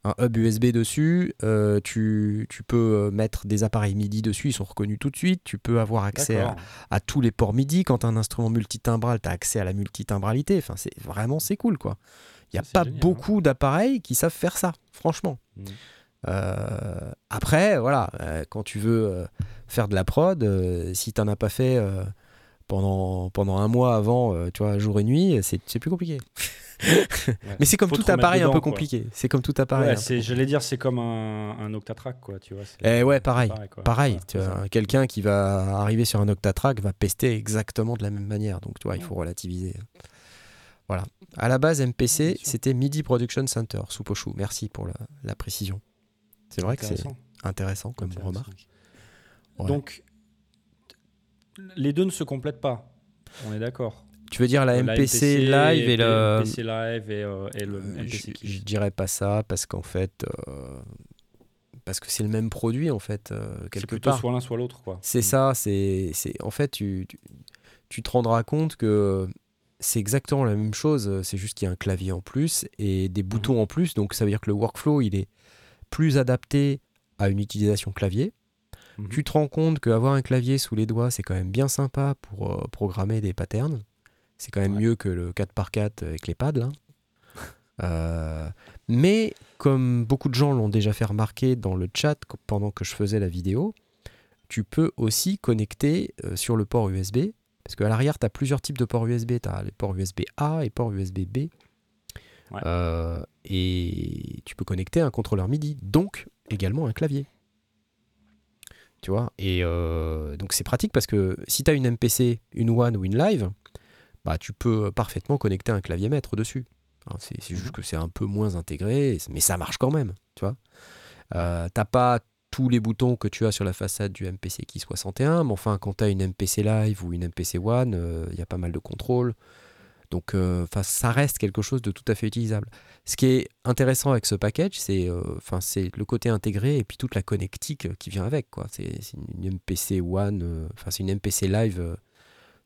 un hub USB dessus, euh, tu, tu peux euh, mettre des appareils MIDI dessus, ils sont reconnus tout de suite. Tu peux avoir accès à, tous les ports MIDI. Quand tu as un instrument multitimbral, tu as accès à la multitimbralité. Enfin, c'est vraiment c'est cool quoi. Il n'y a pas génial, hein. beaucoup d'appareils qui savent faire ça, franchement. Mhm. Euh, après, voilà, euh, quand tu veux faire de la prod, si tu n'en as pas fait pendant, pendant un mois avant, tu vois, jour et nuit, c'est c'est plus compliqué. Mais c'est comme tout appareil un peu compliqué. C'est comme tout appareil. J'allais dire, c'est comme un, un Octatrack, quoi, tu vois. c'est- Eh ouais, pareil. Pareil, Ouais, tu c'est vois, ça. quelqu'un qui va arriver sur un Octatrack va pester exactement de la même manière. Donc, tu vois, il faut relativiser. Voilà. À la base, MPC, c'était MIDI Production Center, sous Pochou. Merci pour la, la précision. C'est vrai que c'est Intéressant, comme intéressant. remarque. Ouais. Donc, les deux ne se complètent pas. On est d'accord. Tu veux dire la Euh, MPC live et le. MPC live et, euh, et le Euh, MPC je, je dirais pas ça parce qu'en fait. euh, parce que c'est le même produit en fait, euh, C'est quelque plutôt part. soit l'un soit l'autre, quoi. C'est Mm. ça, c'est, c'est en fait tu, tu, tu te rendras compte que c'est exactement la même chose, c'est juste qu'il y a un clavier en plus et des boutons en plus, donc ça veut dire que le workflow il est plus adapté à une utilisation clavier. Mhm. Tu te rends compte qu'avoir un clavier sous les doigts c'est quand même bien sympa pour euh, programmer des patterns. C'est quand même Ouais. mieux que le 4x4 avec les pads là. Euh, mais comme beaucoup de gens l'ont déjà fait remarquer dans le chat pendant que je faisais la vidéo, tu peux aussi connecter euh, sur le port USB. Parce qu'à l'arrière, tu as plusieurs types de ports USB. Tu as les ports USB A et ports USB B. Ouais. Euh, et tu peux connecter un contrôleur MIDI, donc également un clavier. Tu vois Et donc c'est pratique parce que si tu as une MPC, une One ou une Live, bah, tu peux parfaitement connecter un clavier maître dessus. Hein, c'est juste que c'est un peu moins intégré, mais ça marche quand même. Tu vois Euh, T'as pas tous les boutons que tu as sur la façade du MPC Key 61, mais enfin, quand tu as une MPC Live ou une MPC One, il y a pas mal de contrôles. Donc, euh, ça reste quelque chose de tout à fait utilisable. Ce qui est intéressant avec ce package, c'est euh, le côté intégré et puis toute la connectique euh, qui vient avec. C'est une MPC One, euh, enfin, c'est une MPC Live euh,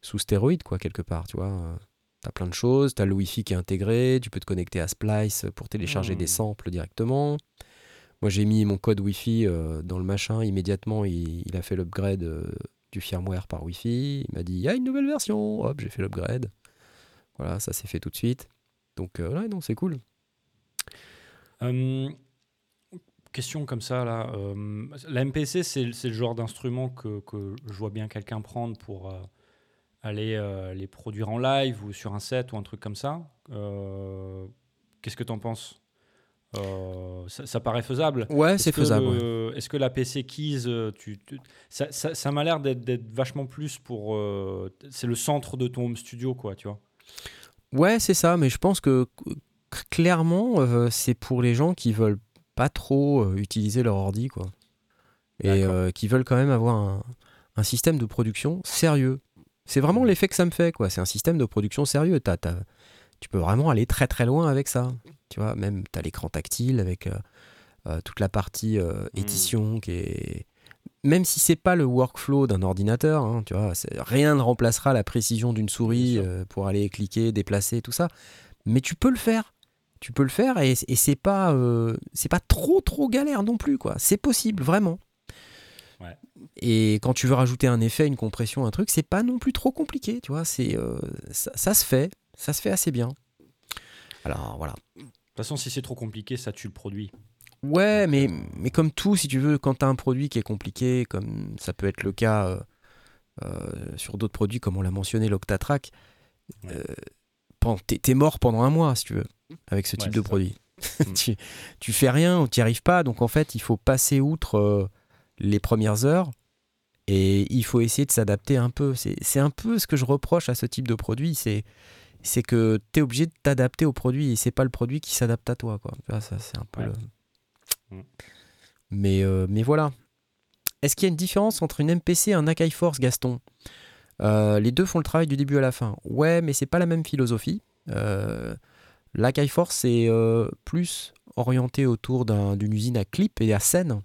sous stéroïde, quoi, quelque part. Tu vois. Euh, T'as plein de choses, t'as le Wi-Fi qui est intégré, tu peux te connecter à Splice pour télécharger Hmm. des samples directement. Moi, j'ai mis mon code Wi-Fi euh, dans le machin. Immédiatement, il, il a fait l'upgrade euh, du firmware par Wi-Fi. Il m'a dit, il y a une nouvelle version. Hop, j'ai fait l'upgrade. Voilà, ça s'est fait tout de suite. Donc, euh, ouais, non, c'est cool. Euh, question comme ça, là. euh, la MPC, c'est c'est le genre d'instrument que, que je vois bien quelqu'un prendre pour aller euh, les produire en live ou sur un set ou un truc comme ça. Euh, Qu'est-ce que tu en penses? Euh, ça, ça paraît faisable? Ouais, c'est faisable. ouais. Est-ce que la PC Keys, tu, tu- ça, ça- ça m'a l'air d'être vachement plus pour. c'est le centre de ton home studio, quoi, tu vois? Ouais, c'est ça, mais je pense que clairement, c'est pour les gens qui veulent pas trop utiliser leur ordi, quoi. Et qui veulent quand même avoir un, un système de production sérieux. C'est vraiment l'effet que ça me fait, quoi. C'est un système de production sérieux. T'as- t'as- tu peux vraiment aller très très loin avec ça. Tu vois, même tu as l'écran tactile avec euh, euh, toute la partie euh, édition qui est. Même si c'est pas le workflow d'un ordinateur, hein, tu vois, rien ne remplacera la précision d'une souris euh, pour aller cliquer, déplacer, tout ça. Mais tu peux le faire. Tu peux le faire et, et c'est pas euh, c'est pas trop trop galère non plus quoi. C'est possible vraiment. Ouais. Et quand tu veux rajouter un effet, une compression, un truc, c'est pas non plus trop compliqué, tu vois. C'est euh, ça, ça se fait, ça se fait assez bien. Alors voilà. De toute façon, si c'est trop compliqué, ça tue le produit. Ouais, mais, mais comme tout, si tu veux, quand tu as un produit qui est compliqué, comme ça peut être le cas euh, euh, sur d'autres produits, comme on l'a mentionné, l'Octatrack, Ouais. euh, t'es mort pendant un mois, si tu veux, avec ce type de ça. produit. Mm. tu, tu fais rien ou tu n'y arrives pas, donc en fait, il faut passer outre euh, les premières heures et il faut essayer de s'adapter un peu. C'est un peu ce que je reproche à ce type de produit, c'est c'est que tu es obligé de t'adapter au produit et c'est pas le produit qui s'adapte à toi. Quoi. Ça, c'est un peu Ouais. le- Mm. mais, euh, mais voilà. Est-ce qu'il y a une différence entre une MPC et un Akai Force, Gaston? Euh, Les deux font le travail du début à la fin. Ouais, mais c'est pas la même philosophie. Euh, L'Akai Force est euh, plus orienté autour d'un- d'une usine à clip et à scène.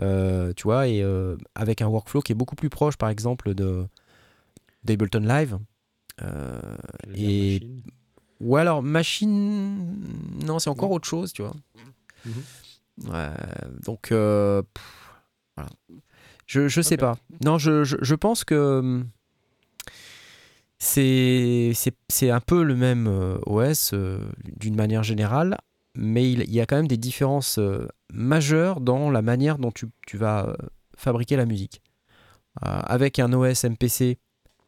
Euh, tu vois, et euh, avec un workflow qui est beaucoup plus proche, par exemple, de d'Ableton Live. Euh, et- machine? ou alors machine, non, c'est encore autre chose, tu vois. Mhm. Donc, pff, voilà. Je, je sais pas. Non, je, je, je pense que hum, c'est un peu le même OS euh, d'une manière générale, mais il, il y a quand même des différences euh, majeures dans la manière dont tu, tu vas euh, fabriquer la musique. Euh, avec un OS MPC,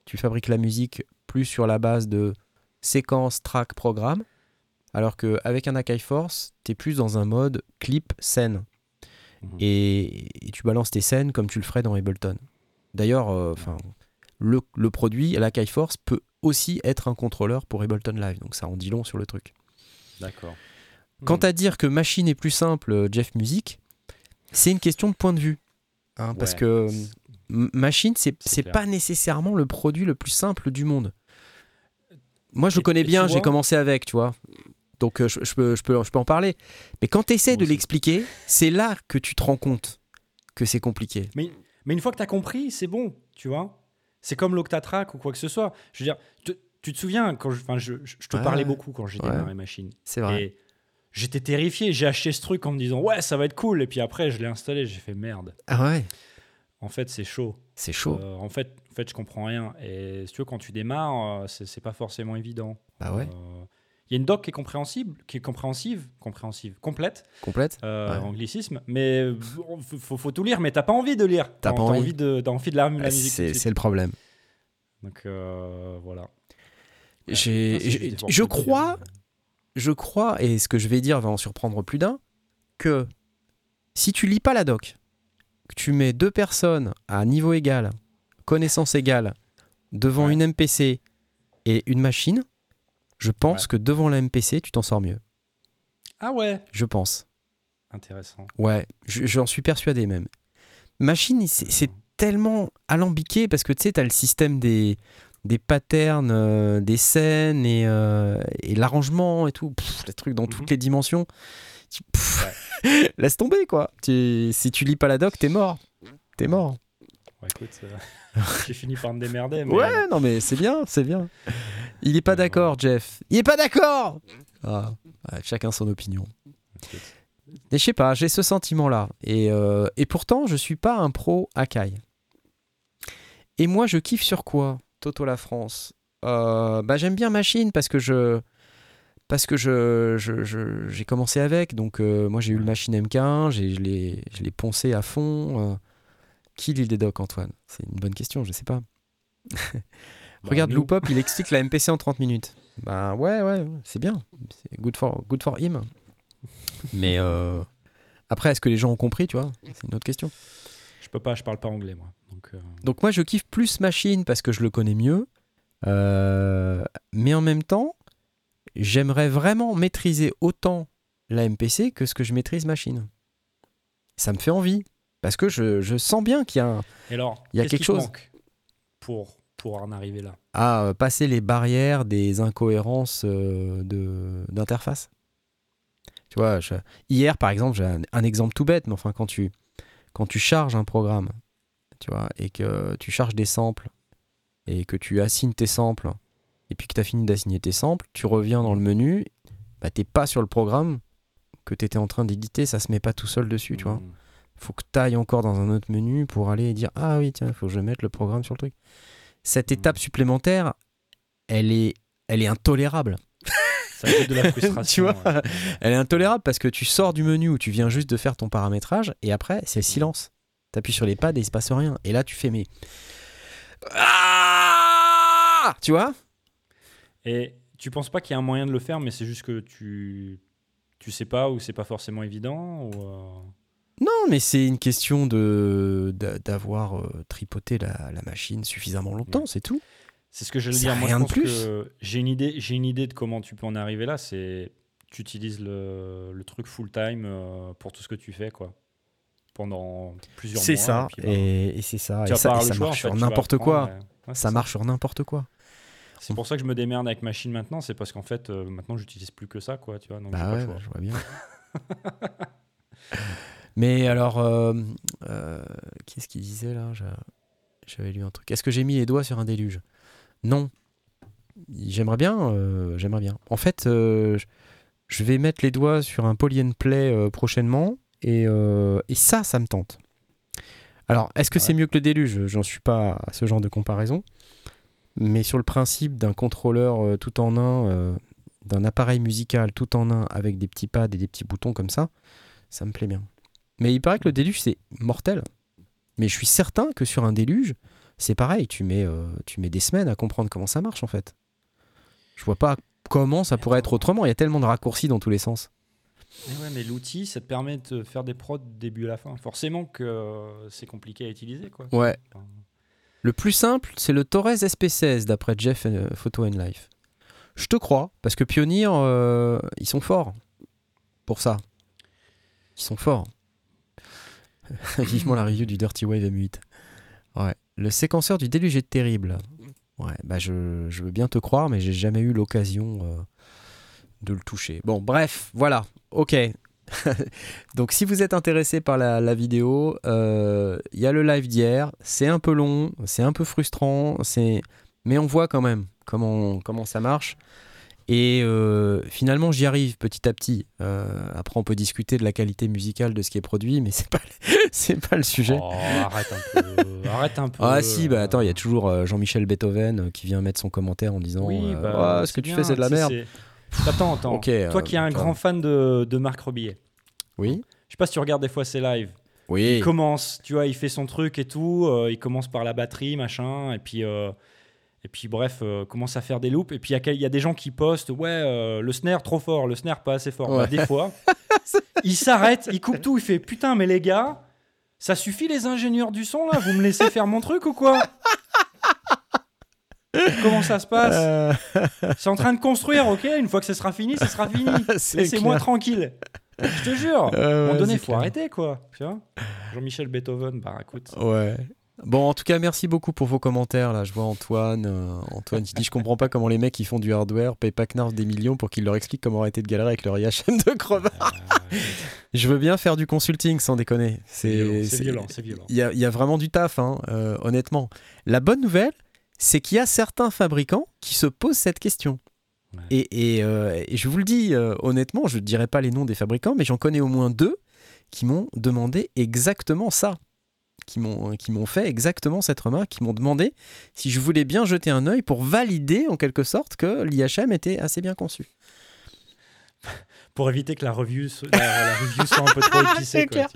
tu fabriques la musique plus sur la base de séquences, track, programme, alors qu'avec un Akai Force, tu es plus dans un mode clip, scène. Mhm. Et, et tu balances tes scènes comme tu le ferais dans Ableton. D'ailleurs, euh, enfin, le, le produit, l'Akai Force, peut aussi être un contrôleur pour Ableton Live, donc ça en dit long sur le truc. D'accord. Quant Mhm. à dire que machine est plus simple, euh, Jeff Music, c'est une question de point de vue. hein, Parce que M- Machine, c'est pas nécessairement le produit le plus simple du monde. Moi, je le connais bien, j'ai commencé avec, tu vois. Donc, euh, je, je peux, je, peux, je peux en parler. Mais quand tu essaies de l'expliquer, c'est là que tu te rends compte que c'est compliqué. Mais, mais une fois que tu as compris, c'est bon, tu vois. C'est comme l'Octatrack ou quoi que ce soit. Je veux dire, tu te souviens, quand je, je, je- je te Ouais. parlais beaucoup quand j'ai Ouais. démarré Machine. C'est vrai. Et j'étais terrifié. J'ai acheté ce truc en me disant, ouais, ça va être cool. Et puis après, je l'ai installé, j'ai fait merde. Ah ouais, En fait, c'est chaud. c'est chaud. Euh, en, fait, en fait, je comprends rien. Et si tu veux, quand tu démarres, euh, c'est pas forcément évident. Bah ouais, Euh, Il y a une doc qui est compréhensible, qui est compréhensive, compréhensive, complète, complète. euh, Ouais. anglicisme, mais faut, faut, tout lire, mais t'as pas envie de lire. T'as pas envie. de, t'as envie de la, la Ah, musique. de c'est le problème. Donc euh, voilà. Je de crois. Je crois, et ce que je vais dire va en surprendre plus d'un, que si tu lis pas la doc, que tu mets deux personnes à niveau égal, connaissance égale, devant Ouais. une MPC et une machine, je pense Ouais. que devant la MPC, tu t'en sors mieux. Ah ouais, Je pense. intéressant. Ouais, je- j'en suis persuadé même. Machine, c'est c'est tellement alambiqué parce que tu sais, tu as le système des, des patterns, euh, des scènes et, euh, et l'arrangement et tout, Pff, les trucs dans Mhm. toutes les dimensions. Tu- pff, laisse tomber quoi. Tu- si tu lis pas la doc, t'es mort. T'es mort. Ouais, écoute, euh, j'ai fini par me démerder. Mais Ouais, non mais c'est bien, c'est bien. Il est pas Ouais, d'accord, Jeff. Il est pas d'accord. Ah, chacun son opinion. Mais je sais pas, j'ai ce sentiment-là. Et, et pourtant, je suis pas un pro Akai. Et moi, je kiffe sur quoi? Toto la France Euh, bah, J'aime bien Machine parce que je. Parce que je, je- je- j'ai commencé avec, donc euh, moi j'ai eu le Machine MK1, j'ai- je l'ai je l'ai poncé à fond. euh. Qui lit des docs, Antoine? C'est une bonne question, je sais pas. bah, Regarde nous, Loopop, il explique la MPC en 30 minutes. Bah ouais, ouais, c'est bien. C'est good for, good for him. Mais euh, après, est-ce que les gens ont compris, tu vois? C'est une autre question. Je peux pas, je parle pas anglais moi. Donc, euh, Donc moi, je kiffe plus Machine parce que je le connais mieux. Euh, mais en même temps, j'aimerais vraiment maîtriser autant la MPC que ce que je maîtrise Machine. Ça me fait envie. Parce que je, je sens bien qu'il y a un, alors, Il y a quelque chose. manque pour pour en arriver là? à euh, passer les barrières des incohérences de- d'interface. Tu vois, je- hier par exemple, j'ai un, un exemple tout bête, mais enfin quand tu, quand tu charges un programme, tu vois, et que tu charges des samples, et que tu assignes tes samples, et puis que tu as fini d'assigner tes samples, tu reviens dans le menu, bah, t'es pas sur le programme que tu étais en train d'éditer, ça se met pas tout seul dessus, tu vois Mm. faut que tu ailles encore dans un autre menu pour aller dire ah oui tiens faut que je mette le programme sur le truc cette Mhm. étape supplémentaire elle est elle est intolérable Ça de la frustration. Tu vois ouais. elle est intolérable parce que tu sors du menu où tu viens juste de faire ton paramétrage et après c'est le silence t'appuies sur les pads et il se passe rien et là tu fais mais ah tu vois? Et tu penses pas qu'il y a un moyen de le faire, mais c'est juste que tu tu sais pas ou c'est pas forcément évident ou euh, non mais c'est une question de d'a- d'avoir euh, tripoté la, la machine suffisamment longtemps Ouais. c'est tout C'est ce que j'allais C'est dire. Moi, rien je de plus. que j'ai une idée. J'ai une idée de comment tu peux en arriver là. C'est tu utilises le, le truc full time euh, pour tout ce que tu fais, quoi, pendant plusieurs mois. c'est ça et puis, bah, et, et c'est ça et ça, marche en fait, sur n'importe quoi ça marche sur n'importe quoi C'est pour ça que je me démerde avec machine maintenant. C'est parce qu'en fait, euh, maintenant, j'utilise plus que ça, quoi. Tu vois. Donc, j'ai Bah pas ouais, je vois bien. Mais alors, euh, euh, qu'est-ce qu'il disait là? J'a- J'avais lu un truc. Est-ce que j'ai mis les doigts sur un déluge? Non. J'aimerais bien. euh, J'aimerais bien. En fait, euh, je- je vais mettre les doigts sur un poly and play euh, prochainement. Et, euh, et ça, ça me tente. Alors, est-ce que c'est mieux que le déluge? J'en suis pas à ce genre de comparaison. Mais sur le principe d'un contrôleur euh, tout en un, euh, d'un appareil musical tout en un avec des petits pads et des petits boutons comme ça, ça me plaît bien. Mais il paraît que le déluge, c'est mortel. Mais je suis certain que sur un déluge, c'est pareil. Tu mets, tu mets des semaines à comprendre comment ça marche en fait. Je vois pas comment ça pourrait être autrement. Il y a tellement de raccourcis dans tous les sens. Mais ouais, mais l'outil, ça te permet de faire des prods du début à la fin. Forcément que euh, c'est compliqué à utiliser, quoi. Ouais. Enfin, Le plus simple, c'est le Torres SP16 d'après Jeff euh, Photo and Life. Je te crois, parce que Pioneer, euh, ils sont forts pour ça. Ils sont forts. Vivement la review du Dirty Wave M8. Ouais. Le séquenceur du déluge est terrible. Ouais, bah je, je veux bien te croire, mais j'ai jamais eu l'occasion euh, de le toucher. Bon, bref, voilà. Ok. Donc, si vous êtes intéressé par la, la vidéo, euh, il y a le live d'hier. C'est un peu long, c'est un peu frustrant, c'est... mais on voit quand même comment, comment ça marche. Et euh, finalement, j'y arrive petit à petit. Euh, après, on peut discuter de la qualité musicale de ce qui est produit, mais c'est pas, c'est pas le sujet. oh, arrête un peu. arrête un peu. Ah si, bah attends, il y a toujours Jean-Michel Beethoven qui vient mettre son commentaire en disant Oui, bah, ce que tu bien, fais c'est de la merde. Attends, attends. Toi euh, qui es un grand fan de, de Marc Rebillet, Oui, je sais pas si tu regardes des fois ses lives. oui. Il commence, tu vois, il fait son truc et tout. euh, il commence par la batterie, machin, et puis. euh, et puis bref, euh, commence à faire des loops. Et puis il y y, a des gens qui postent, ouais, le snare trop fort, le snare pas assez fort. Bah, des fois, il s'arrête, il coupe tout, il fait putain, mais les gars, ça suffit les ingénieurs du son là, vous me laissez faire mon truc ou quoi? Comment ça se passe Euh, C'est en train de construire, ok Une fois que ce sera fini, ce sera fini. c'est Laissez-moi tranquille. Je te jure. Euh, ouais, donné, faut clair. arrêter quoi. Jean-Michel Beethoven, bah écoute. Ouais. Bon, en tout cas, merci beaucoup pour vos commentaires. Là, je vois Antoine. euh, Antoine qui dit Je comprends pas comment les mecs qui font du hardware payent pas Knarf des millions pour qu'ils leur expliquent comment arrêter de galérer avec leur IHM de crevard. Je veux bien faire du consulting sans déconner. C'est violent, C'est violent, c'est violent. Il y, a- il y a vraiment du taf, hein, euh, honnêtement. La bonne nouvelle, c'est qu'il y a certains fabricants qui se posent cette question. Ouais. Et, et, euh, et je vous le dis euh, honnêtement, je ne dirai pas les noms des fabricants, mais j'en connais au moins deux qui m'ont demandé exactement ça. Qui m'ont, qui m'ont fait exactement cette remarque, qui m'ont demandé si je voulais bien jeter un œil pour valider en quelque sorte que l'IHM était assez bien conçu. Pour éviter que la review, so- la, la review soit un peu trop épicée. Quoi.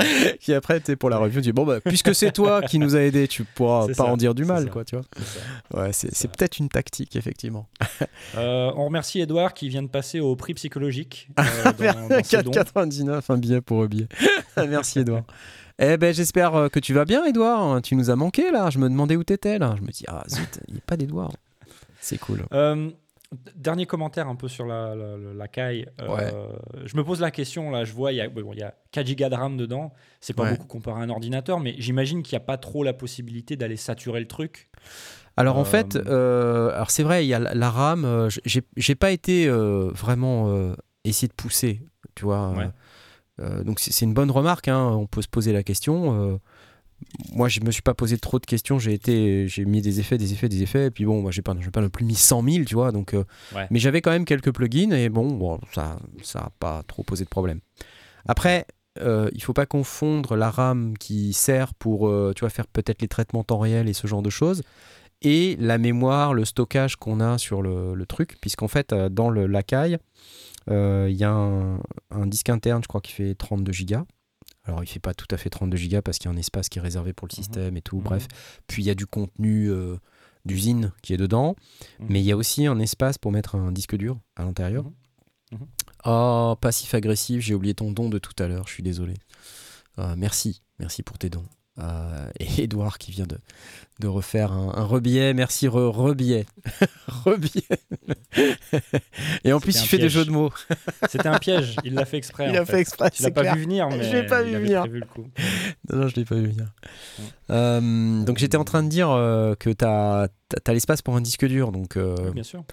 Puis après, tu pour la review, tu dis bon, bah, puisque c'est toi qui nous a aidés, tu pourras pas ça, en dire du mal, ça. quoi, tu vois. C'est. Ouais, peut-être une tactique, effectivement. Euh, on remercie Edouard qui vient de passer au prix psychologique. euh, dans- dans ses dons. 4,99 un billet pour un billet. Merci Edouard. Eh ben j'espère euh, que tu vas bien Edouard. Tu nous as manqué là. Je me demandais où t'étais là. Je me dis ah zut, il n'y a pas d'Edouard. C'est cool. Euh, dernier commentaire un peu sur la, la, la- caille. Euh. Je me pose la question, là, je vois, il y a, bon, il y a 4 Go de RAM dedans. C'est pas Ouais. beaucoup comparé à un ordinateur, mais j'imagine qu'il n'y a pas trop la possibilité d'aller saturer le truc. Alors en Euh, fait, euh, alors c'est vrai, il y a la, la RAM. j'ai, pas été vraiment essayer de pousser, tu vois. Ouais. Donc c'est, c'est une bonne remarque. hein, on peut se poser la question. Moi, je me suis pas posé trop de questions. J'ai été, j'ai mis des effets, des effets, des effets. Et puis bon, moi, j'ai pas, pas non plus mis 100 000, tu vois. Donc, euh, Ouais. mais j'avais quand même quelques plugins et bon, bon ça, ça a pas trop posé de problème. Après, euh, il faut pas confondre la RAM qui sert pour, euh, tu vois, faire peut-être les traitements temps réel et ce genre de choses et la mémoire, le stockage qu'on a sur le, le truc, puisqu'en fait, euh, dans le, la caille, il y a un, un disque interne, je crois, qui fait 32 gigas. Alors, il fait pas tout à fait 32 gigas parce qu'il y a un espace qui est réservé pour le Mhm. système et tout, Mhm. bref. Puis, il y a du contenu euh, d'usine qui est dedans, Mhm. mais il y a aussi un espace pour mettre un disque dur à l'intérieur. Oh, passif-agressif, j'ai oublié ton don de tout à l'heure, je suis désolé. Euh, merci, merci pour tes dons. Euh, et Edouard qui vient de, de refaire un, un rebillet, merci re, rebillet. rebillet. et en plus il fait des jeux de mots. C'était un piège, il l'a fait exprès. Il en a fait exprès, Tu l'as pas clair. vu venir, mais Je l'ai pas vu venir. le coup. Non, non, je l'ai pas vu venir. Ouais. Euh, donc j'étais en train de dire euh, que tu as, l'espace pour un disque dur, donc Bien sûr.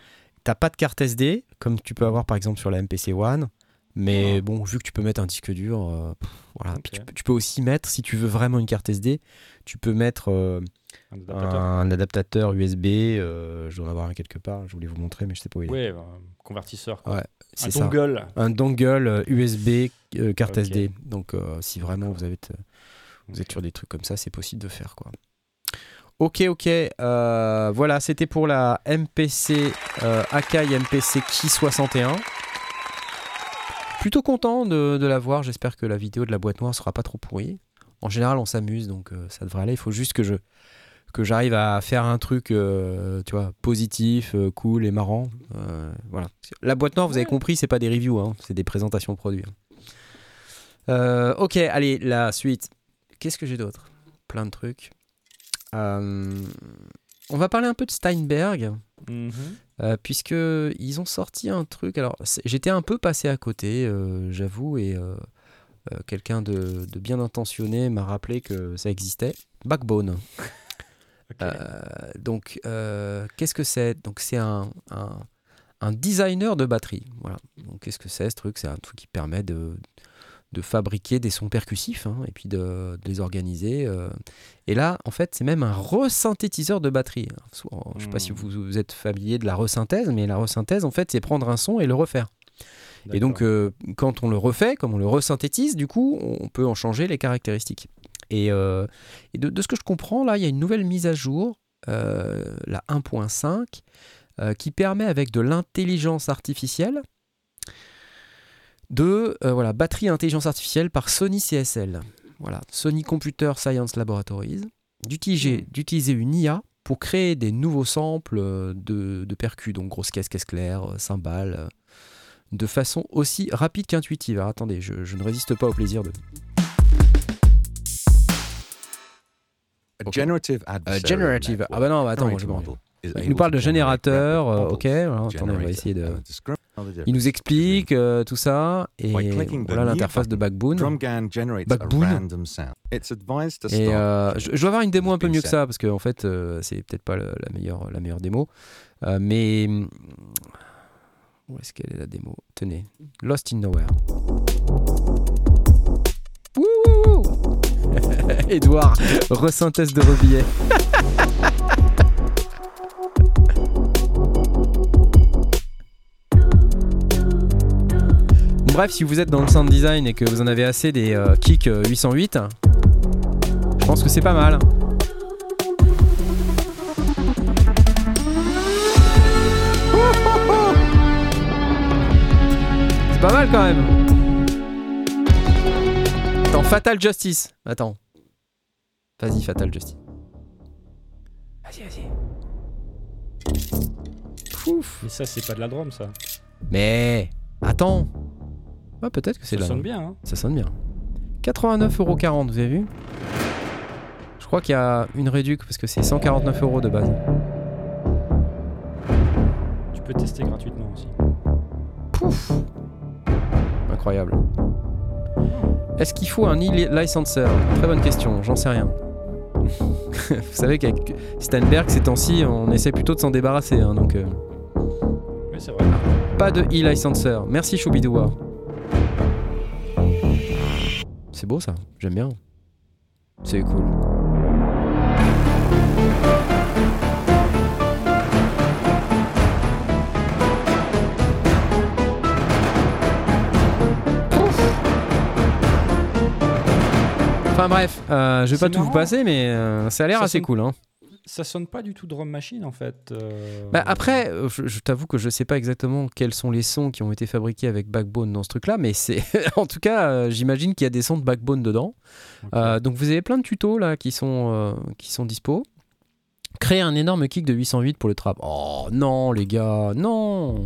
t'as pas de carte SD, comme tu peux avoir par exemple sur la MPC One. Mais Ah. bon, vu que tu peux mettre un disque dur, euh, pff, voilà. Puis tu, peux- tu peux aussi mettre, si tu veux vraiment une carte SD, tu peux mettre euh, Un adaptateur. un adaptateur USB. euh, je dois en avoir un quelque part. Je voulais vous montrer, mais je sais pas où il est. Ouais, un convertisseur. Quoi. Ouais, un ça. dongle. Un dongle euh, USB euh, carte. SD. Donc, euh, si vraiment vous avez, t- vous êtes sur des trucs comme ça, c'est possible de faire quoi. Ok, ok. euh, voilà, c'était pour la MPC euh, Akai MPC Ki 61. Plutôt content de, de la voir. J'espère que la vidéo de la boîte noire sera pas trop pourrie. En général, on s'amuse, donc euh, ça devrait aller. Il faut juste que je que j'arrive à faire un truc, euh, tu vois, positif, euh, cool et marrant. Voilà. La boîte noire, vous avez compris, c'est pas des reviews, hein, c'est des présentations de produits. hein. Ok, allez, la suite. Qu'est-ce que j'ai d'autre? Plein de trucs. On va parler un peu de Steinberg. Mhm. Euh, puisque ils ont sorti un truc. Alors, j'étais un peu passé à côté, euh, j'avoue, et euh, euh, quelqu'un de, de bien intentionné m'a rappelé que ça existait. Backbone. Donc, qu'est-ce que c'est? Donc, c'est un, un, un designer de batterie. Voilà. Donc, qu'est-ce que c'est ce truc? C'est un truc qui permet de, de fabriquer des sons percussifs hein, et puis de, de les organiser. euh. Et là, en fait, c'est même un resynthétiseur de batterie. Alors, Je ne sais pas si Hmm. vous, vous êtes familier de la resynthèse, mais la resynthèse, en fait, c'est prendre un son et le refaire. Et donc, euh, quand on le refait, comme on le resynthétise, du coup, on peut en changer les caractéristiques. Et, euh, et de, de ce que je comprends, là, il y a une nouvelle mise à jour, la 1.5, euh, qui permet, avec de l'intelligence artificielle, de euh, voilà, batterie intelligence artificielle par Sony CSL. Voilà, Sony Computer Science Laboratories, d'utiliser, d'utiliser une IA pour créer des nouveaux samples euh, de, de percus, donc grosse caisse, caisse claire, euh, cymbales, de façon aussi rapide qu'intuitive. Alors attendez, je, je ne résiste pas au plaisir de... A generative network Ah bah non, bah attends, je me Il nous parle de générateur, euh, ok, alors, attendez, on va essayer de... Il nous explique euh, tout ça, et voilà l'interface de Backbone. Backbone. a random sound. It's advised to Et euh, je, je dois avoir une démo un peu mieux que ça, parce que en fait, c'est peut-être pas la, meilleure, la meilleure démo. Mais... Où est-ce qu'elle est la démo? Tenez, Lost in Nowhere. Wouhou Edouard, resynthèse de Rebillet. Bref, si vous êtes dans le sound design et que vous en avez assez des euh, kicks euh, 808, je pense que c'est pas mal. C'est pas mal quand même. Attends, Fatal Justice. Attends. Vas-y, Fatal Justice. Vas-y, vas-y. Pouf. Mais ça, c'est pas de la drum, ça. Mais attends. Ouais, peut-être que c'est Ça de la sonne bien. Hein. Ça sonne bien. 89,40€, vous avez vu? Je crois qu'il y a une réduc parce que c'est 149 euros de base. Tu peux tester gratuitement aussi. Pouf Incroyable. Est-ce qu'il faut un e-licenser Très bonne question, j'en sais rien. vous savez qu'avec Steinberg, ces temps-ci, on essaie plutôt de s'en débarrasser. hein, donc, euh, Mais c'est vrai. pas de e-licenser. Merci Choubidoua. C'est beau ça, j'aime bien. C'est cool. Enfin bref, euh, je vais pas tout vous passer, mais euh, ça a l'air assez cool. Hein. Ça sonne pas du tout drum machine, en fait. euh, Bah après, euh, je, je t'avoue que je sais pas exactement quels sont les sons qui ont été fabriqués avec Backbone dans ce truc-là, mais c'est en tout cas, euh, j'imagine qu'il y a des sons de Backbone dedans. Euh, donc vous avez plein de tutos là qui sont qui sont dispo. Créer un énorme kick de 808 pour le trap. Oh non les gars, non.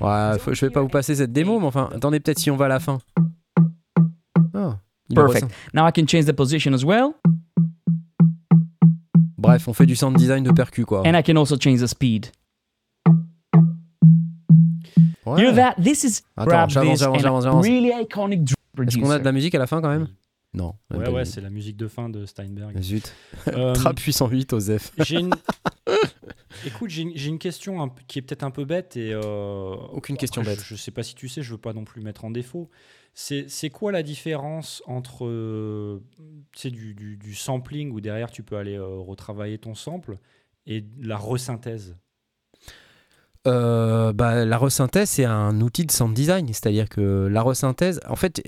Ouais, faut- je vais pas vous passer cette démo, mais enfin, attendez peut-être si on va à la fin. Le Perfect. Now I can change the position as well, Bref, on fait du sound design de percu quoi. and I can also change the speed. Ouais. Hear that? This is Attends, j'avance, this j'avance, j'avance, really iconic Est-ce qu'on a de la musique à la fin quand même? Non. même Ouais, ouais, c'est la musique de fin de Steinberg. Zut. Euh, Trap puissant 8 aux F. j'ai une... Écoute, j'ai une, j'ai une question un qui est peut-être un peu bête et euh, Aucune question après, bête. Je, je sais pas si tu sais, je veux pas non plus mettre en défaut. C'est c'est quoi la différence entre euh, du, du, du sampling où derrière tu peux aller euh, retravailler ton sample et la resynthèse? Euh, bah, la resynthèse, c'est un outil de sound design. C'est-à-dire que la resynthèse, en fait,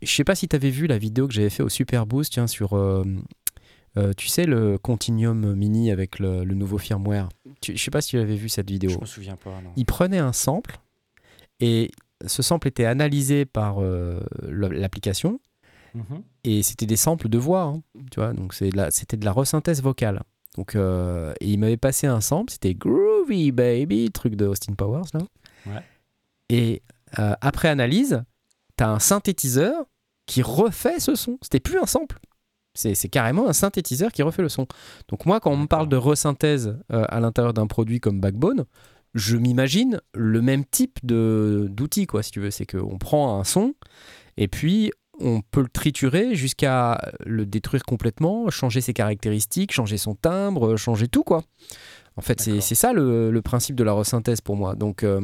je sais pas si tu avais vu la vidéo que j'avais fait au Super Boost tiens, sur, euh, euh, tu sais, le Continuum Mini avec le, le nouveau firmware. Tu, je sais pas si tu avais vu cette vidéo. Je me souviens pas. Non. Il prenait un sample et ce sample était analysé par euh, l'application Mhm. et c'était des samples de voix, hein, tu vois, donc c'était de la resynthèse vocale. Donc, euh, et il m'avait passé un sample, c'était Groovy Baby, truc de Austin Powers là. Ouais. Et après analyse, tu as un synthétiseur qui refait ce son. C'était plus un sample. C'est carrément un synthétiseur qui refait le son. Donc moi, quand on me parle de resynthèse euh, à l'intérieur d'un produit comme Backbone, je m'imagine le même type d'outil, quoi, si tu veux. C'est qu'on prend un son et puis on peut le triturer jusqu'à le détruire complètement, changer ses caractéristiques, changer son timbre, changer tout, quoi. En fait, c'est ça le, le principe de la resynthèse pour moi. Donc, euh,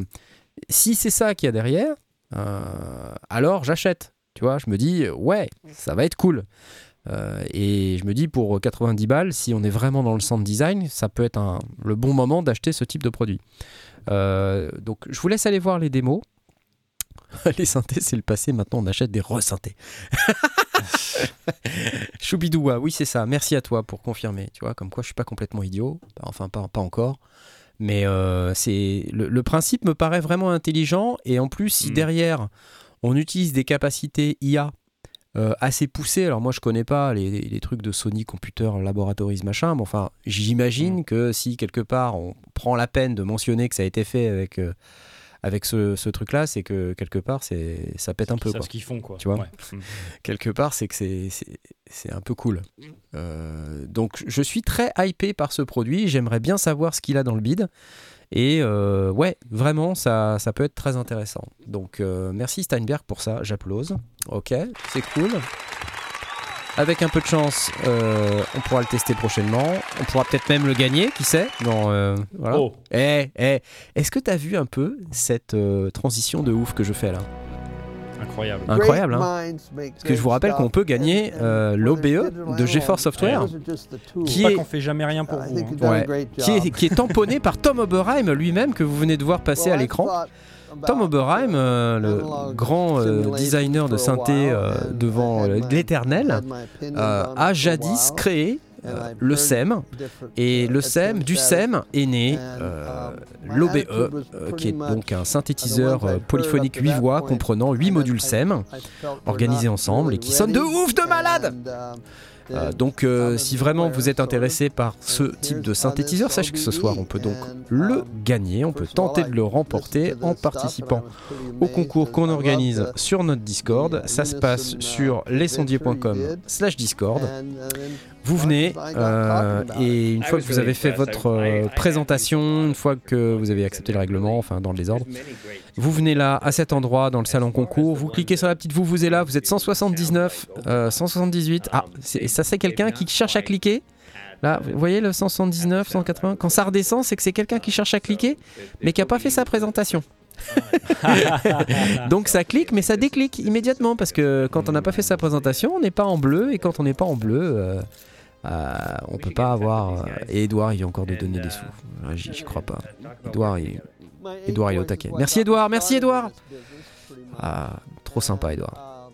si c'est ça qu'il y a derrière, euh, alors j'achète. Tu vois, je me dis, ouais, ça va être cool. Euh, et je me dis, pour 90 balles, si on est vraiment dans le sound design, ça peut être un- le bon moment d'acheter ce type de produit. Euh, donc, je vous laisse aller voir les démos. les synthés, c'est le passé. Maintenant, on achète des resynthés. Choubidoua, oui, c'est ça. Merci à toi pour confirmer. Tu vois, comme quoi je suis pas complètement idiot. Enfin, pas, pas encore. Mais euh, c'est le, le principe me paraît vraiment intelligent. Et en plus, si Mm. derrière on utilise des capacités IA euh, assez poussées, alors moi je connais pas les, les trucs de Sony Computer Laboratories machin, mais enfin j'imagine Mm. que si quelque part on prend la peine de mentionner que ça a été fait avec euh, avec ce, ce truc-là, c'est que quelque part c'est ça pète un peu. quoi ce qu'ils font, quoi. Tu vois Ouais. Quelque part, c'est que c'est- c'est c'est un peu cool. Euh, donc, je suis très hypé par ce produit. J'aimerais bien savoir ce qu'il a dans le bid. Et euh, ouais, vraiment, ça, ça peut être très intéressant. Donc, euh, merci Steinberg pour ça. J'applause. Ok, c'est cool. Avec un peu de chance, euh, on pourra le tester prochainement. On pourra peut-être même le gagner, qui sait euh, voilà. Oh, Eh, eh, Est-ce que tu as vu un peu cette euh, transition de ouf que je fais là? Incroyable. Incroyable, hein Parce que je vous rappelle qu'on peut gagner, euh, l'OBE de GeForce Software, qui est- qu'on fait jamais rien pour vous. hein. Ouais. qui est, qui est tamponné par Tom Oberheim lui-même que vous venez de voir passer à l'écran. Tom Oberheim, euh, le grand euh, designer de synthé euh, devant l'éternel, euh, a jadis créé euh, le SEM. Et le SEM, du SEM est né euh, l'OBE, euh, qui est donc un synthétiseur polyphonique 8 voix comprenant 8 modules SEM organisés ensemble et qui sonnent de ouf de malade Euh, donc euh, si vraiment vous êtes intéressé par ce type de synthétiseur, sachez que ce soir on peut donc le gagner, on peut tenter de le remporter en participant au concours qu'on organise sur notre Discord. Ça se passe sur lesondiers.com slash Discord. Vous venez euh, et une fois que vous avez fait votre euh, présentation, une fois que vous avez accepté le règlement, enfin dans le désordre, vous venez là à cet endroit dans le salon concours, vous cliquez sur la petite vous vous êtes là, vous êtes 179, euh, 178. Ah, c'est- ça c'est quelqu'un qui cherche à cliquer? Là, vous voyez le 179, 180. Quand ça redescend, c'est que c'est quelqu'un qui cherche à cliquer, mais qui n'a pas fait sa présentation. Donc ça clique, mais ça déclique immédiatement parce que quand on n'a pas fait sa présentation, on n'est pas en bleu et quand on n'est pas en bleu, euh, euh, on peut pas avoir. euh, et Edouard, il vient encore de donner des sous. Ouais, J'y crois pas. Edouard, il... Edouard, il est au taquet. Merci, Edouard, merci, Edouard. Ah, trop sympa, Edouard.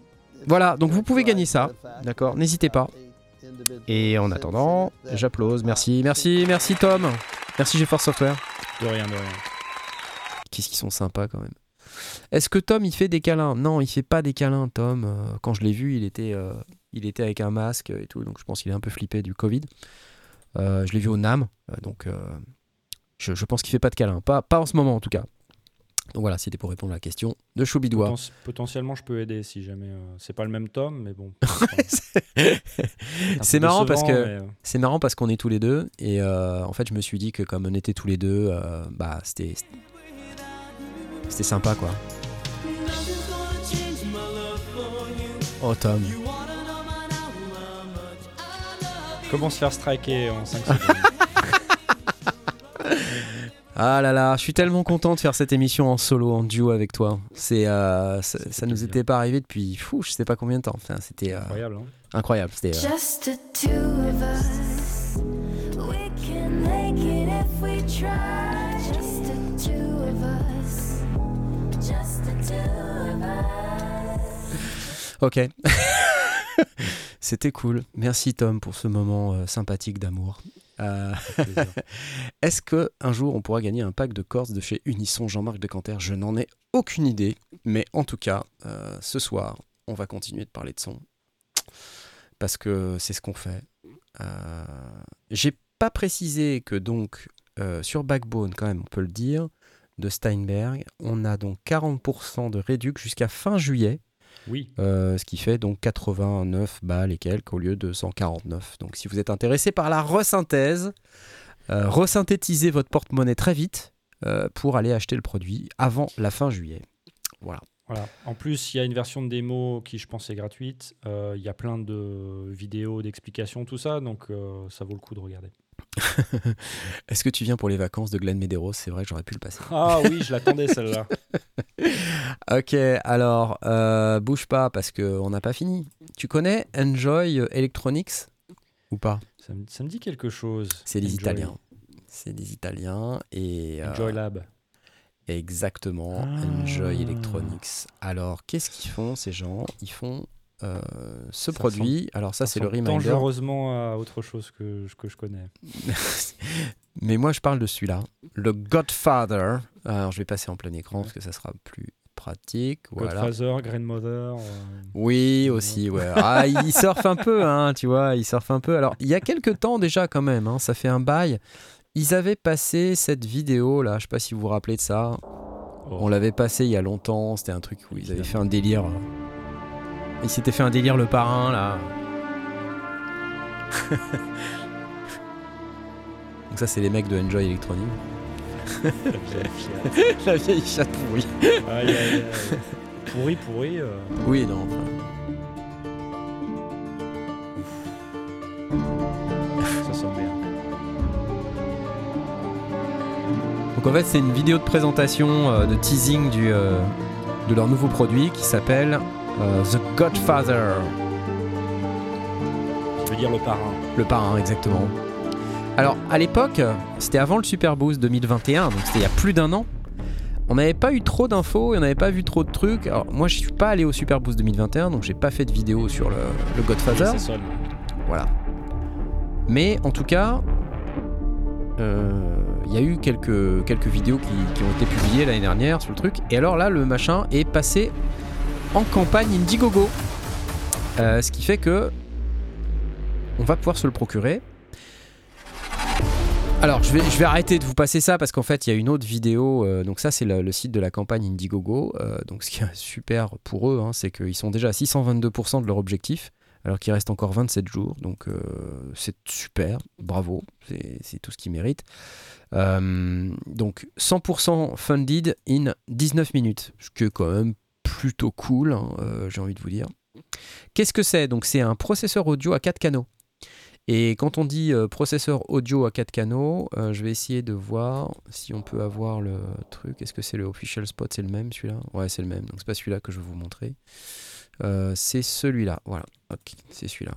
Voilà, donc vous pouvez gagner ça, d'accord N'hésitez pas. Et en attendant, j'applause. Merci, merci, merci Tom. Merci GeForce Software. De rien, de rien. Qu'est-ce qu'ils sont sympas quand même. Est-ce que Tom il fait des câlins? Non, il fait pas des câlins, Tom. Euh, quand je l'ai vu, il était, euh, il était avec un masque et tout, donc je pense qu'il est un peu flippé du Covid. Euh, je l'ai vu au NAM, euh, donc euh, je, je pense qu'il fait pas de câlins, pas, pas en ce moment en tout cas. Donc voilà, c'était pour répondre à la question de Choubidoua. Poten- potentiellement, je peux aider si jamais. euh, c'est pas le même tome, mais bon. C'est marrant parce que euh, c'est marrant parce qu'on est tous les deux et euh, en fait je me suis dit que comme on était tous les deux, euh, bah c'était c'était sympa quoi. Oh Tom. Comment se faire striker en 5 secondes Ah là là, je suis tellement content de faire cette émission en solo, en duo avec toi. C'est, euh, ça, ça nous était pas arrivé depuis, fou, je sais pas combien de temps. Enfin, c'était euh, Incroyable, hein incroyable. C'était, euh, Just the two of us. We can make it if we try. Just the two of us. Just the two of us. Ok. C'était cool. Merci Tom pour ce moment euh, sympathique d'amour. Euh. Est-ce que un jour on pourra gagner un pack de Corse de chez Unisson? Jean-Marc Decanter Je n'en ai aucune idée, mais en tout cas, euh, ce soir, on va continuer de parler de son parce que c'est ce qu'on fait. J'ai pas précisé que donc sur Backbone, quand même, on peut le dire, de Steinberg, on a donc 40% de réduc jusqu'à fin juillet. Oui, Euh, ce qui fait donc 89 balles et quelques au lieu de 149. Donc si vous êtes intéressé par la resynthèse, euh, resynthétisez votre porte-monnaie très vite euh, pour aller acheter le produit avant la fin juillet. Voilà. voilà. En plus, il y a une version de démo qui, je pense, est gratuite. Euh, Il y a plein de vidéos, d'explications, tout ça. Donc, ça vaut le coup de regarder. Est-ce que tu viens pour les vacances de Glen Medeiros? C'est vrai que j'aurais pu le passer. Ah oui, je l'attendais celle-là. ok, alors euh, bouge pas parce qu'on n'a pas fini. Tu connais Enjoy Electronics? Ou pas? Ça me, ça me dit quelque chose. C'est des Enjoy- Italiens. C'est des Italiens et euh, Enjoy Lab. Exactement, Ah. Enjoy Electronics. Alors, qu'est-ce qu'ils font ces gens? Ils font euh, ce Ça produit. Alors ça, c'est le reminder. Dangereusement à autre chose que, que je connais. Mais moi, je parle de celui-là, le Godfather. Alors, je vais passer en plein écran parce que ça sera plus pratique. Voilà. Godfather, Grandmother. euh, Oui, aussi, ouais. Ah, il surfe un peu, hein, tu vois, il surfe un peu. Alors, il y a quelques temps déjà, quand même, hein, ça fait un bail. Ils avaient passé cette vidéo là, je sais pas si vous vous rappelez de ça. oh. On l'avait passé il y a longtemps, c'était un truc où ils avaient fait un délire. Ils s'étaient fait un délire le parrain là. Donc ça c'est les mecs de Enjoy Electronic. La vieille Fiat. La vieille chatte pourrie. Aïe, aïe, aïe. Pourri, pourri. euh, Oui non. enfin. ça sonne bien. Donc en fait c'est une vidéo de présentation, euh, de teasing du, euh, de leur nouveau produit qui s'appelle euh, The Godfather. Je veux dire le parrain. Le parrain, exactement. Alors, à l'époque, c'était avant le Super Boost 2021, donc c'était il y a plus d'un an. On n'avait pas eu trop d'infos et on n'avait pas vu trop de trucs. Alors, moi, je suis pas allé au Super Boost 2021, donc j'ai pas fait de vidéo sur le, le Godfather. Ça sonne. Voilà. Mais en tout cas, euh, il y a eu quelques, quelques vidéos qui, qui ont été publiées l'année dernière sur le truc. Et alors là, le machin est passé campagne Indiegogo. Euh, ce qui fait que on va pouvoir se le procurer. Alors, je vais, arrêter de vous passer ça parce qu'en fait, il y a une autre vidéo. euh, donc, ça, c'est le, site de la campagne Indiegogo. Euh, donc, ce qui est super pour eux, hein, c'est qu'ils sont déjà à 622% de leur objectif alors qu'il reste encore 27 jours. Donc c'est super, bravo, c'est tout ce qu'ils méritent. Donc 100% funded in 19 minutes, ce qui est quand même plutôt cool, hein, euh, j'ai envie de vous dire. Qu'est-ce que c'est? Donc c'est un processeur audio à 4 canaux. Et quand on dit euh, processeur audio à 4 canaux, euh, je vais essayer de voir si on peut avoir le truc. Est-ce que c'est le official spot? C'est le même celui-là? Ouais, c'est le même. Donc c'est pas celui-là que je vais vous montrer. C'est celui-là. Voilà. Ok, c'est celui-là.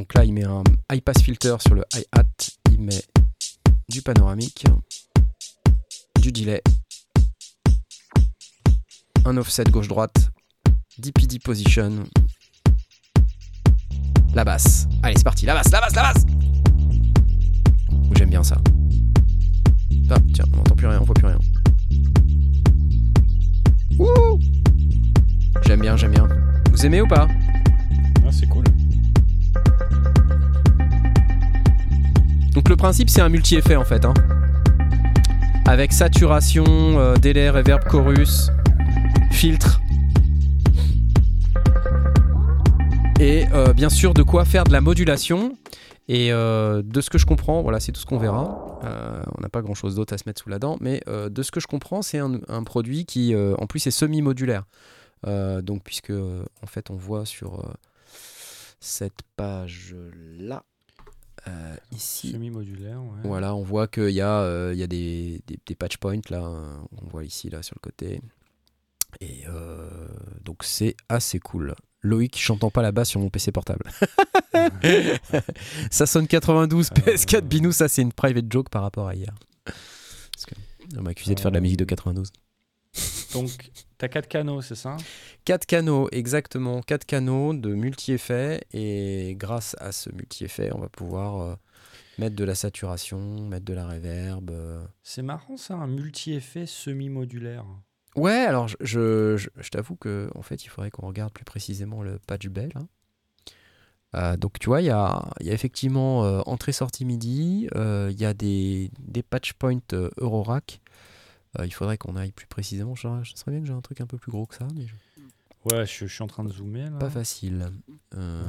Donc là, il met un high pass filter sur le hi-hat. Il met du panoramique, du delay, un offset gauche-droite, DPD position, la basse. Allez, c'est parti. La basse, la basse, la basse J'aime bien ça. Ah, tiens, on n'entend plus rien, on voit plus rien. Ouh J'aime bien, j'aime bien. Vous aimez ou pas? Ah, c'est cool. Le principe c'est un multi-effet en fait. hein. Avec saturation, euh, délai, reverb, chorus, filtre. Et euh, bien sûr de quoi faire de la modulation. Et euh, de ce que je comprends, voilà, c'est tout ce qu'on verra. On n'a pas grand chose d'autre à se mettre sous la dent, mais de ce que je comprends, c'est un, produit qui, en plus, est semi-modulaire. Donc, puisque, en fait, on voit sur cette page-là, euh, ici, Semi-modulaire, ouais. voilà, on voit qu'il y a, euh, il y a des, des, des patch points là, euh, on voit ici là sur le côté. Et euh, donc c'est assez cool. Loïc chantant pas la basse sur mon PC portable. ça sonne 92 PS4 Binou, ça c'est une private joke par rapport à hier. Parce que on m'a accusé de faire de la musique de 92. Donc, t'as quatre canaux, c'est ça? 4 canaux, exactement, 4 canaux de multi-effets et grâce à ce multi-effet, on va pouvoir euh, mettre de la saturation, mettre de la reverb. euh, C'est marrant ça, un multi-effet semi-modulaire. Ouais, alors je, je, je- je t'avoue que en fait, il faudrait qu'on regarde plus précisément le patch bell. hein. Euh, donc tu vois, il y a, y a effectivement entrée-sortie MIDI, il y a des, des patch points Eurorack. Euh, il faudrait qu'on aille plus précisément. Je, je serais bien que j'ai un truc un peu plus gros que ça, mais Ouais, je, je suis en train de zoomer là. pas facile. Euh,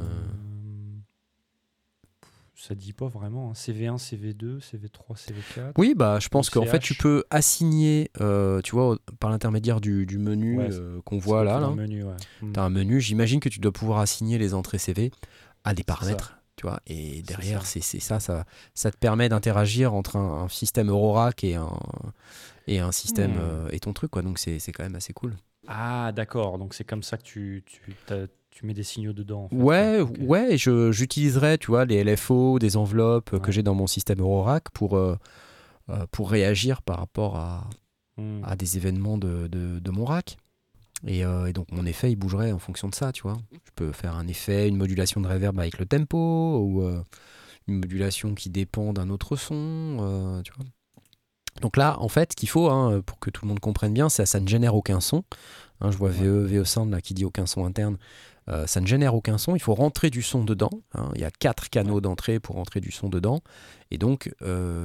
Ça dit pas vraiment. hein. CV1, CV2, CV3, CV4. Oui, bah je pense qu'en fait tu peux assigner, euh, tu vois, par l'intermédiaire du, du menu Ouais, euh, qu'on voit là. là. le menu, ouais. Tu as un menu, j'imagine que tu dois pouvoir assigner les entrées CV à des paramètres, tu vois, et derrière, ça. c'est ça, ça, ça te permet d'interagir entre un, un système Eurorack et un, et un système Hmm. euh, et ton truc, quoi, donc c'est quand même assez cool. Ah, d'accord. Donc c'est comme ça que tu, tu, tu mets des signaux dedans. en fait. Ouais, ouais, j'utiliserai, tu vois, les LFO, des enveloppes que j'ai dans mon système Eurorack pour, euh, euh, pour réagir par rapport à, Mm. à des événements de, de, de mon rack. Et, euh, et donc mon effet, il bougerait en fonction de ça, tu vois. Je peux faire un effet, une modulation de reverb avec le tempo, ou euh, une modulation qui dépend d'un autre son, euh, tu vois. Donc là, en fait, ce qu'il faut, hein, pour que tout le monde comprenne bien, c'est ça ne génère aucun son. Hein, je vois VE, VE Sound là, qui dit aucun son interne. Ça ne génère aucun son, il faut rentrer du son dedans. hein. Il y a quatre canaux d'entrée pour rentrer du son dedans. Et donc,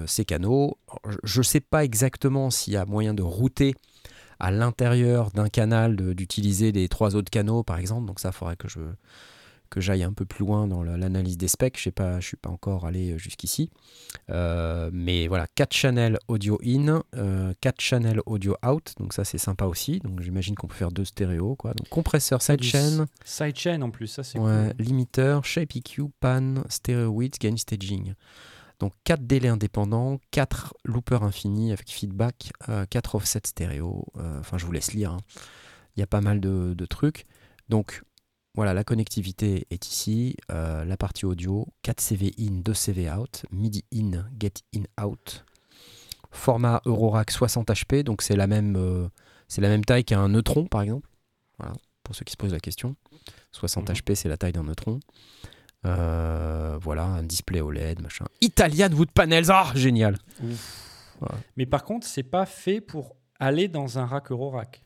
ces canaux, je ne sais pas exactement s'il y a moyen de router à l'intérieur d'un canal, d'utiliser les trois autres canaux, par exemple. Donc ça, il faudrait que je que j'aille un peu plus loin dans la- l'analyse des specs. Je sais pas, je suis pas encore allé jusqu'ici. Euh, mais voilà, 4 channels audio in, 4 channels audio out. Donc ça, c'est sympa aussi. Donc j'imagine qu'on peut faire deux stéréos. Quoi. Donc compresseur sidechain, Sidechain en plus, ça c'est ouais, cool. limiteur, shape EQ, pan, stereo width, gain staging. Donc 4 délais indépendants, 4 loopers infinis avec feedback, 4 offsets stéréo. Euh, Enfin, je vous laisse lire. hein. Il y a pas mal de, de trucs. Donc voilà, la connectivité est ici. Euh, la partie audio, 4 CV in, 2 CV out. MIDI in, get in out. Format Eurorack 60 HP, donc c'est la même, euh, c'est la même taille qu'un neutron par exemple. Voilà, pour ceux qui se posent la question. 60 Mhm. HP, c'est la taille d'un neutron. Euh, voilà, un display OLED, machin. Italian Wood Panels, ah, génial. Mais par contre, c'est pas fait pour aller dans un rack Eurorack.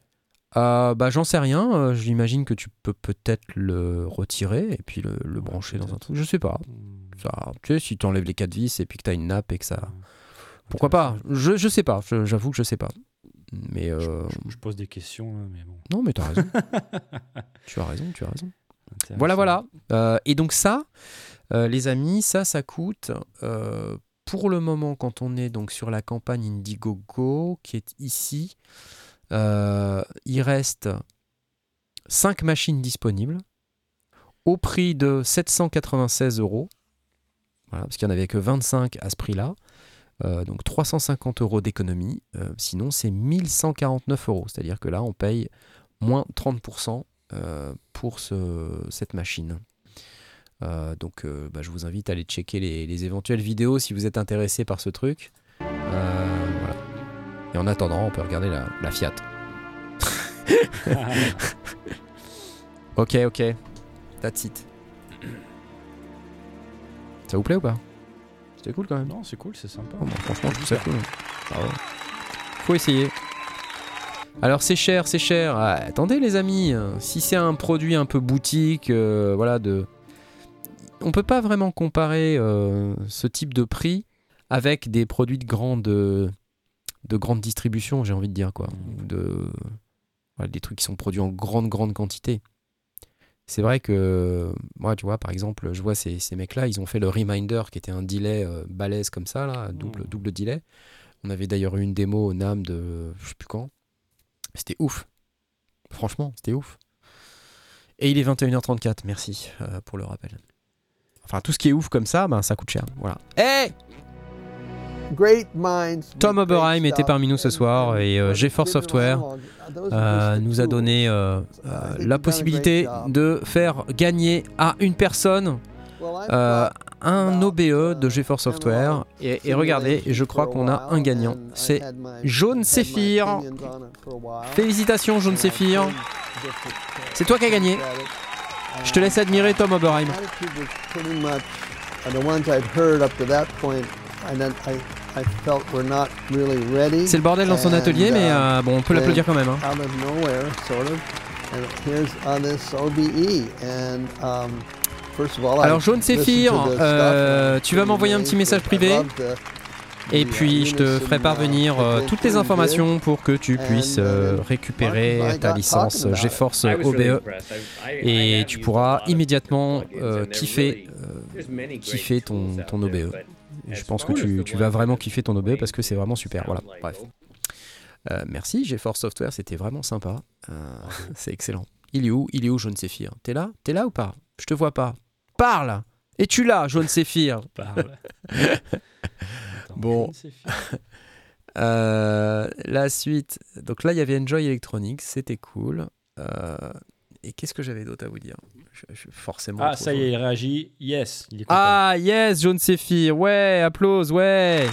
Euh, bah, j'en sais rien. euh, J'imagine que tu peux peut-être le retirer et puis le, brancher dans un truc. Je sais pas. Mm. Ça, tu sais, si tu enlèves les quatre vis et puis que tu as une nappe et que ça. Ouais. Pourquoi pas? Je, je sais pas. J'avoue que je sais pas. Mais euh, Je, je pose des questions, là, mais bon. non, mais tu as raison. tu as raison, tu as raison. Voilà, voilà. Euh, et donc ça, euh, les amis, ça, ça coûte euh, pour le moment quand on est donc sur la campagne Indiegogo qui est ici. il reste 5 machines disponibles au prix de 796 euros. Voilà, parce qu'il n'y en avait que 25 à ce prix-là. Donc 350 euros d'économie. Sinon, c'est 1149 euros. C'est-à-dire que là, on paye moins 30% euh, pour ce- cette machine. Euh, donc, euh, bah, je vous invite à aller checker les, les éventuelles vidéos si vous êtes intéressé par ce truc. Euh, voilà. Et en attendant, on peut regarder la, la Fiat. Ok, ok. That's it. Ça vous plaît ou pas? C'était cool quand même. non, c'est cool, c'est sympa. Oh, bah, franchement, je trouve ça cool. Ouais. Faut essayer. Alors c'est cher, c'est cher. Ah, attendez les amis, euh, si c'est un produit un peu boutique, euh, voilà, de, on peut pas vraiment comparer euh, ce type de prix avec des produits de grande, de grande distribution, j'ai envie de dire quoi, de voilà, des trucs qui sont produits en grande grande quantité. c'est vrai que moi, tu vois, par exemple, je vois ces, ces mecs-là, ils ont fait le Reminder qui était un delay euh, balèze comme ça, là, double, Mm. double delay. On avait d'ailleurs eu une démo au NAM de je sais plus quand. C'était ouf. Franchement, c'était ouf. Et il est 21h34, merci euh, pour le rappel. Enfin, tout ce qui est ouf comme ça, ben, ça coûte cher. Voilà. Hey Great minds Tom Oberheim était parmi nous ce soir et, euh, GeForce Software, are euh, nous a donné euh, la possibilité de faire gagner à une personne euh, un OBE de GeForce Software. Et, regardez, je crois qu'on a un gagnant. C'est Jaune Séphir. Félicitations, Jaune Séphir. C'est toi qui as gagné. Je te laisse admirer Tom Oberheim. C'est le bordel dans son atelier, mais uh, euh, bon, on peut l'applaudir quand même. hein. And OBE, Alors, Jaune Séphir, euh, and tu vas m'envoyer un petit message privé. the- Et puis, je te ferai parvenir euh, toutes les informations pour que tu puisses euh, récupérer ta licence. GeForce OBE. Et tu pourras immédiatement euh, kiffer, euh, kiffer ton, ton OBE. Et je pense que tu, tu vas vraiment kiffer ton OBE parce que c'est vraiment super. Voilà. Bref. Euh, merci GeForce Software, c'était vraiment sympa. Euh, c'est excellent. Il est où? Il est où, Jaune Séphir? T'es là? T'es là ou pas? Je te vois pas. Parle Es-tu là, Jaune Séphir Parle. Attends, Bon. je ne sais pas. Euh, La suite. Donc là, il y avait Enjoy Electronics, c'était cool. Euh, et qu'est-ce que j'avais d'autre à vous dire? Je, je- Forcément. Ah, ça y est, il réagit. Yes. Il est content. Ah, yes, Jaune Séphir. Ouais, applause, ouais.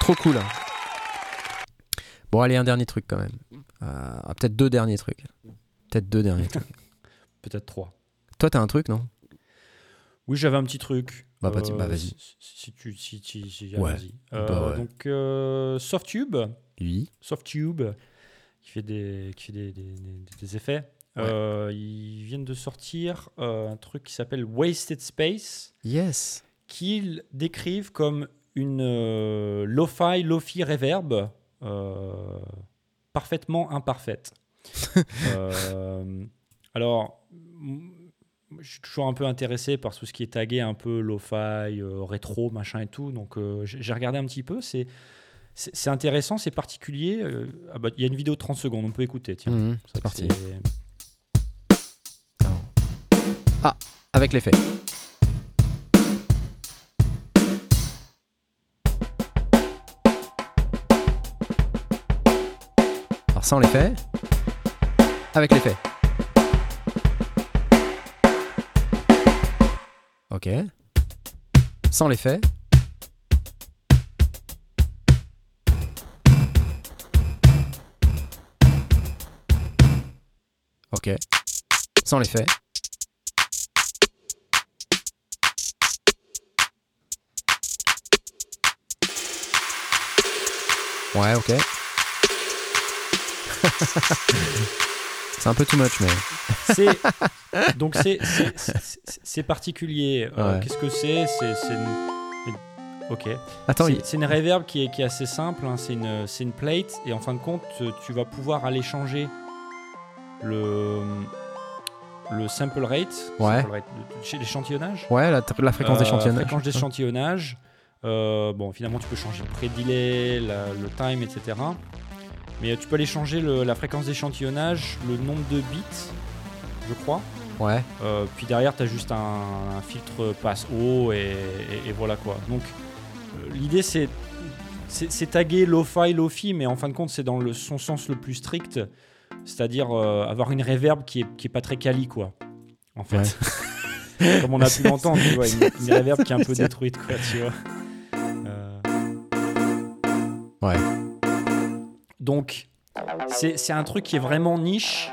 Trop cool. Bon, allez, un dernier truc quand même. Euh, ah, Peut-être deux derniers trucs. Peut-être deux derniers trucs. Peut-être trois. Toi, t'as un truc, non? Oui, j'avais un petit truc. Bah, bah, bah, vas-y. Si, tu. Si, si, si- Ouais. vas-y. Bah, Euh, ouais. Donc, euh, Softube. Oui. Softube, qui fait des, qui fait des, des- des- des effets. Ouais. Euh, ils viennent de sortir euh, un truc qui s'appelle Wasted Space, Yes. qu'ils décrivent comme une euh, lo-fi, lo-fi reverb parfaitement imparfaite. Alors, je suis toujours un peu intéressé par tout ce qui est tagué un peu lo-fi, euh, rétro, machin et tout. Donc, euh, j'ai regardé un petit peu. C'est intéressant, c'est particulier. Euh, ah bah, Il y a une vidéo de 30 secondes, on peut écouter. Tiens. Mhm, Ça, c'est parti. c'est- Avec l'effet. Alors sans l'effet. Avec l'effet. Ok. Sans l'effet. Ok. Sans l'effet. Ouais, ok. c'est un peu too much, mais. Donc c'est particulier. Euh, Ouais. Qu'est-ce que c'est? C'est une, ok. Attends, C'est il- une reverb qui est, qui est assez simple. hein. C'est une plate et en fin de compte euh, tu vas pouvoir aller changer le le sample rate, Ouais. sample rate l'échantillonnage. ouais, la, la fréquence Euh, d'échantillonnage. Fréquence d'échantillonnage. Euh, bon, finalement, tu peux changer le pré-delay, la- le time, etc. Mais tu peux aller changer le- la fréquence d'échantillonnage, le nombre de bits, je crois. Ouais, Euh, puis derrière, tu as juste un, un filtre passe haut et, et- et voilà quoi. Donc, euh, l'idée, c'est. C'est tagué lo-fi, lo-fi, mais en fin de compte, c'est dans le, son sens le plus strict, c'est-à-dire euh, avoir une reverb qui est, qui est pas très quali, quoi. En fait. Comme on a pu l'entendre, tu vois, une, une reverb qui est un peu détruite, quoi, tu vois. Euh, ouais. Donc, c'est un truc qui est vraiment niche.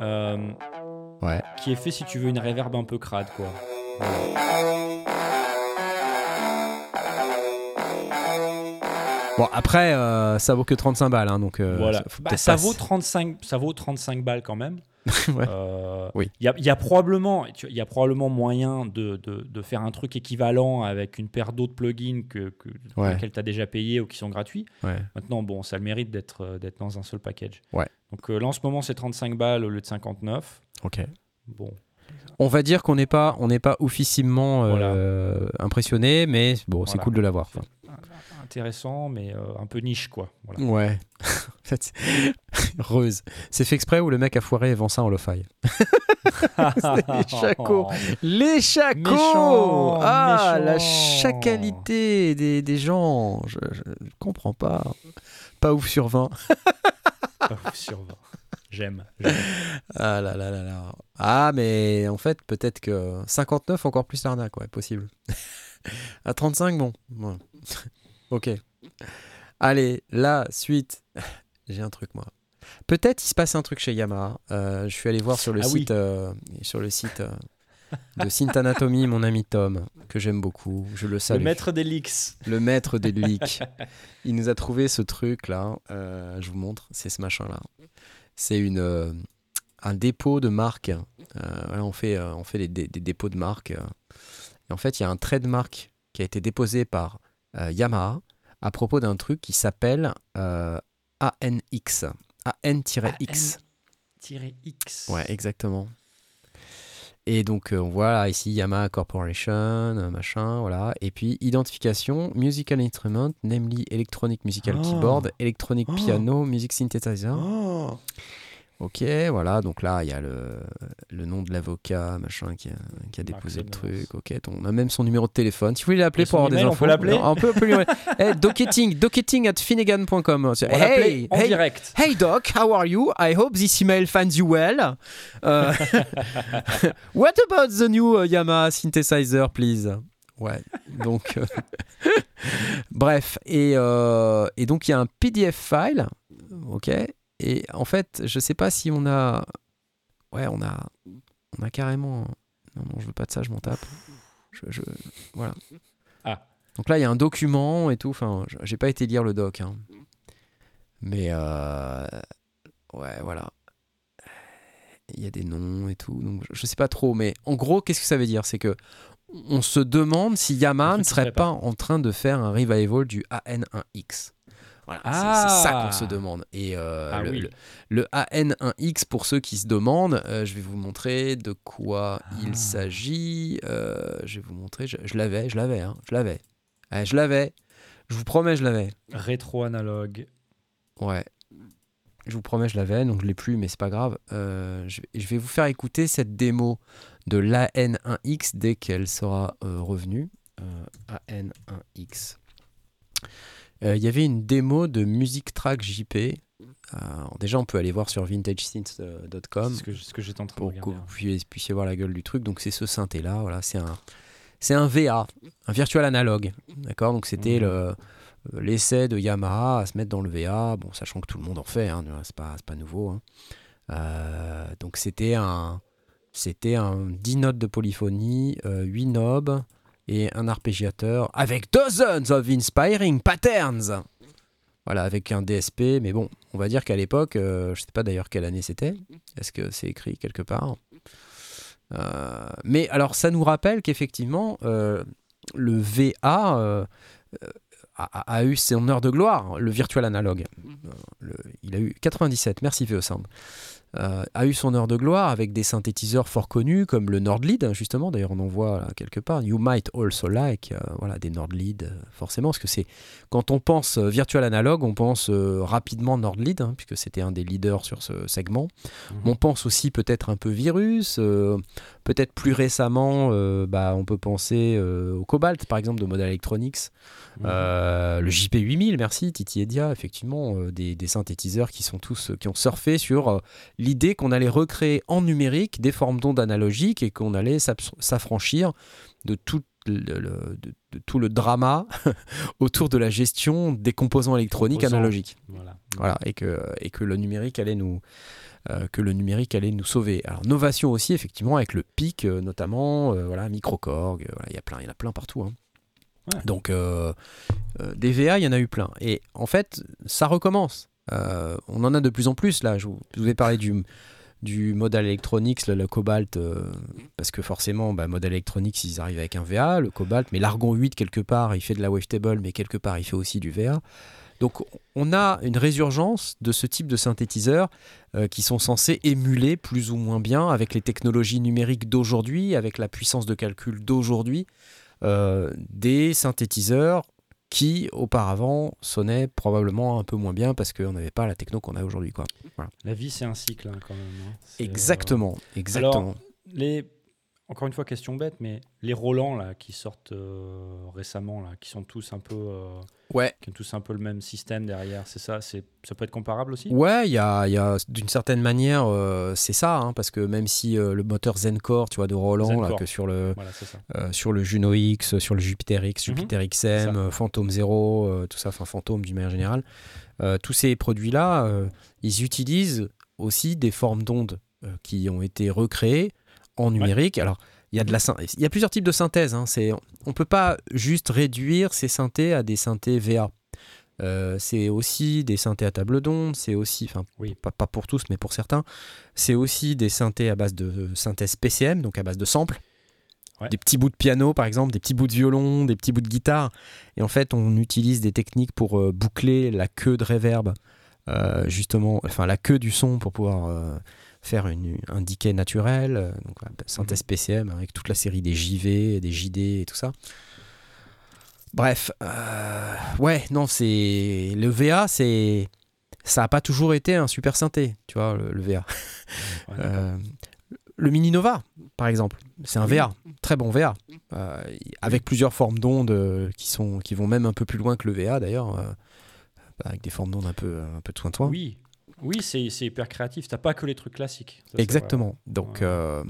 Euh, Ouais. qui est fait si tu veux une reverb un peu crade quoi. Bon, après, euh, ça vaut que 35 balles, hein, donc. euh, voilà. Bah, ça vaut s- 35 ça vaut 35 balles quand même. Ouais. Euh, Oui. Il y, a, il y a probablement il y a probablement moyen de, de- de faire un truc équivalent avec une paire d'autres plugins que, que Ouais. lesquels tu as déjà payé ou qui sont gratuits. Ouais. Maintenant bon, ça a le mérite d'être euh, d'être dans un seul package. Ouais. Donc là, en ce moment, c'est 35 balles au lieu de 59. Ok. Bon, On va dire qu'on n'est pas, on n'est pas officiellement impressionné, mais bon, c'est Voilà. cool de l'avoir. Intéressant, mais euh, un peu niche, quoi. Voilà. Ouais. En fait, Reuse. C'est fait exprès ou le mec a foiré et vend ça en lo-fi? Les chacos. Les chacos Méchant, Ah, la chacalité des, des gens. Je, je comprends pas. Pas ouf sur 20. Pas ouf sur 20. J'aime. j'aime. Ah là là là là. Ah, mais en fait, peut-être que 59, encore plus l'arnaque, ouais, possible. à 35, bon. ouais. Ok. Allez, la suite. J'ai un truc, moi. Peut-être il se passe un truc chez Yamaha. Euh, je suis allé voir sur le Ah oui. site, euh, sur le site euh, de Synth Anatomy, mon ami Tom, que j'aime beaucoup. Je le Le salue. maître des leaks. Le maître des leaks. Il nous a trouvé ce truc là. euh, je vous montre. C'est ce machin là. C'est une un dépôt de marque. On fait on fait des, des- des dépôts de marque. Et en fait, il y a un trademark qui a été déposé par Yamaha à propos d'un truc qui s'appelle euh, ANX. AN-X. Tiré X. Ouais, exactement. Et donc, euh, on voit là, ici Yamaha Corporation, euh, machin, voilà. Et puis, identification, musical instrument, namely electronic musical Oh. keyboard, electronic Oh. piano, music synthesizer. Oh. Ok, voilà. Donc là, il y a le, le nom de l'avocat, machin, qui a, qui a Mark déposé le truc. Ok, on a même son numéro de téléphone. Si vous voulez l'appeler pour avoir des email, on infos. peut l'appeler On peut, on peut lui hey, docketing, docketing at finnegan.com. On Hey, en hey, direct. Hey Doc, how are you? I hope this email finds you well. Uh, what about the new uh, Yamaha synthesizer, please? Ouais, donc. euh, Bref, et, euh, et donc il y a un PDF file, ok? Et en fait, je sais pas si on a. Ouais, on a. On a carrément. Non, non, je veux pas de ça, je m'en tape. Je, je- Voilà. Ah. Donc là, il y a un document et tout. Enfin, je- j'ai pas été lire le doc. hein. Mais. euh, Ouais, voilà. Il y a des noms et tout. Donc, je- sais pas trop. Mais en gros, qu'est-ce que ça veut dire? C'est que. On se demande si Yamaha ne serait pas en train de faire un revival du AN1X. Voilà, c'est- c'est ça qu'on se Ah. demande. Et euh, Ah le, oui. le- le AN1X, pour ceux qui se demandent, euh, je vais vous montrer de quoi Ah. il s'agit. Euh, je vais vous montrer. Je, je l'avais, je l'avais, hein, je l'avais. Ouais, je l'avais. Je vous promets, je l'avais. Rétro analogue. Ouais. Je vous promets, je l'avais, donc je l'ai plus, mais c'est pas grave. Je, je vais vous faire écouter cette démo de l'AN1X dès qu'elle sera revenue. Euh, AN1X. Euh, Il y avait une démo de Music Track JP. Euh, alors déjà, on peut aller voir sur vintagesynth.com C'est ce que, ce que j'étais en train de pour que vous puissiez, puissiez voir la gueule du truc. Donc c'est ce synthé là, voilà, c'est un c'est un VA, un virtual analogue, d'accord? Donc c'était Mhm. le l'essai de Yamaha à se mettre dans le VA, bon sachant que tout le monde en fait, hein, c'est pas c'est pas nouveau. hein. Euh, donc c'était un c'était un 10 notes de polyphonie, 8 knobs et un arpégiateur avec dozens of inspiring patterns. Voilà, avec un DSP, mais bon, on va dire qu'à l'époque, euh, je sais pas d'ailleurs quelle année c'était, est-ce que c'est écrit quelque part? Euh, Mais alors, ça nous rappelle qu'effectivement, euh, le VA a, a eu son heure de gloire, le virtual analogue. Euh, le- il a eu 97, merci VeoSound. Euh, a eu son heure de gloire avec des synthétiseurs fort connus comme le Nordlead, hein, justement. D'ailleurs, on en voit là, quelque part. You might also like, euh, voilà, des Nordlead, euh, forcément, parce que c'est quand on pense virtual analogue, on pense rapidement Nordlead, hein, puisque c'était un des leaders sur ce segment. Mhm. On pense aussi peut-être un peu virus, peut-être plus récemment, bah, on peut penser au Cobalt, par exemple, de Model Electronics. Mhm. Le JP8000, merci, Titi Edia, effectivement, des, des synthétiseurs qui sont tous, qui ont surfé sur l'idée qu'on allait recréer en numérique des formes d'ondes analogiques et qu'on allait s'affranchir de tout le, le- de- de tout le drama autour de la gestion des composants électroniques Composants. analogiques. Voilà. Voilà, et que, et que le numérique allait nous euh, que le numérique allait nous sauver. Alors Novation aussi effectivement avec le PIC euh, notamment, euh, voilà Microcorg, euh, voilà, il y a plein, il y en a plein partout. hein. Ouais. Donc euh, des VA, il y en a eu plein. Et en fait, ça recommence. Euh, on en a de plus en plus là. Je vous, ai parlé du du Model Electronics, le, Cobalt, euh, parce que forcément, bah, Model Electronics, ils arrivent avec un VA, le Cobalt, mais l'Argon 8, quelque part, il fait de la wavetable, mais quelque part, il fait aussi du VA. Donc on a une résurgence de ce type de synthétiseurs euh, qui sont censés émuler plus ou moins bien avec les technologies numériques d'aujourd'hui, avec la puissance de calcul d'aujourd'hui, des synthétiseurs qui auparavant sonnaient probablement un peu moins bien parce qu'on n'avait pas la techno qu'on a aujourd'hui. quoi. La vie, c'est un cycle hein, quand même. hein. Euh, Exactement, exactement. les, encore une fois, question bête, mais les Roland là qui sortent euh, récemment là, qui sont tous un peu, euh, ouais. qui ont tous un peu le même système derrière, c'est ça, c'est, ça peut être comparable aussi? Ouais, il y a, a d'une certaine manière, euh, c'est ça, hein, parce que même si le moteur Zencore, tu vois, de Roland, là, que sur le, Voilà, sur le Juno X, sur le Jupiter X, Mhm, Jupiter XM, Phantom Zero, euh, tout ça, enfin Phantom d'une manière générale, tous ces produits-là, euh, ils utilisent aussi des formes d'ondes qui ont été recréées en numérique. Alors, il y, a de la il y a plusieurs types de synthèse. Hein. C'est, on ne peut pas juste réduire ces synthés à des synthés VA. Euh, c'est aussi des synthés à table d'onde, c'est aussi, enfin, Oui. pas, pas pour tous, mais pour certains, c'est aussi des synthés à base de synthèse PCM, donc à base de samples. Ouais. Des petits bouts de piano, par exemple, des petits bouts de violon, des petits bouts de guitare. Et en fait, on utilise des techniques pour euh, boucler la queue de reverb, euh, justement, enfin la queue du son pour pouvoir faire une, un decay naturel. euh, donc, voilà, synthèse PCM avec toute la série des JV, des JD et tout ça. Bref, euh, ouais, non, c'est le VA, c'est ça a pas toujours été un super synthé, tu vois, le, le VA. Ouais. Euh, le Mini Nova, par exemple, c'est un VA, très bon VA, euh, avec plusieurs formes d'ondes qui sont qui vont même un peu plus loin que le VA d'ailleurs, avec des formes d'ondes un peu un peu de soin Oui, oui, c'est, c'est hyper créatif. T'as pas que les trucs classiques. Ça, Exactement. Donc euh,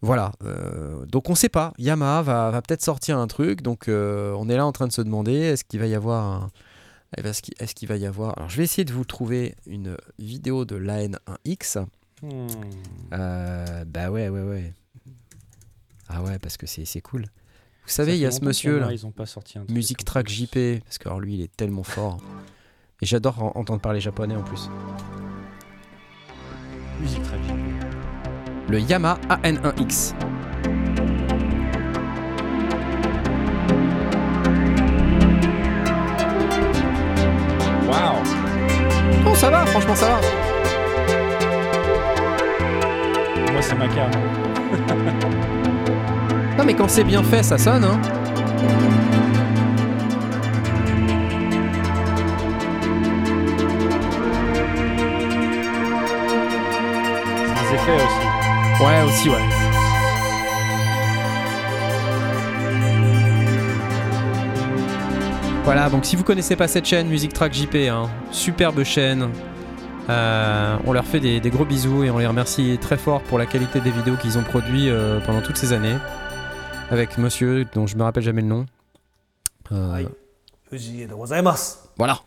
voilà. euh, donc on sait pas. Yamaha va, va peut-être sortir un truc. Donc euh, on est là en train de se demander est-ce qu'il va y avoir un- est-ce qu'il est-ce qu'il va y avoir Alors je vais essayer de vous trouver une vidéo de l'AN1X. vrai. Hmm. Euh, bah ouais ouais ouais. Ah ouais parce que c'est cool. Vous savez il y a ce monsieur là. Ils ont pas sorti un truc Music Track. JP parce que alors, lui il est tellement fort. Et j'adore en- entendre parler japonais en plus. Track JP. Le Yamaha AN1X. Waouh Non ça va franchement ça va. Moi, c'est ma cam. Non mais quand c'est bien fait, ça sonne. Hein. Effets aussi. Ouais, aussi, ouais. Voilà, donc si vous connaissez pas cette chaîne, Music Track JP, hein, superbe chaîne. Euh, on leur fait des, des gros bisous et on les remercie très fort pour la qualité des vidéos qu'ils ont produit euh, pendant toutes ces années. Avec monsieur dont je me rappelle jamais le nom. Euh, 藤江でございます。 Voilà,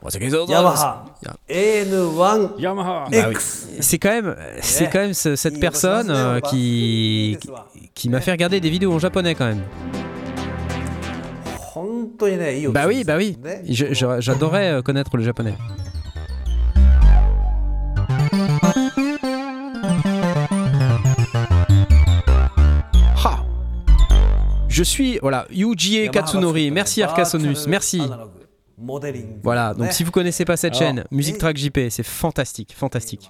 ヤマハ AN1X。 Yamaha Bah oui. C'est quand même, c'est quand même ce- cette personne euh, qui, qui m'a fait regarder des vidéos en japonais quand même. 本当にね、いい音 Bah です oui, bah oui. ね Je- je- J'adorais euh, connaître le japonais. Je suis, voilà, Yujie Katsunori. Merci Arkasonus. Merci. Voilà, donc si vous connaissez pas cette chaîne, Music Track JP, c'est fantastique, fantastique.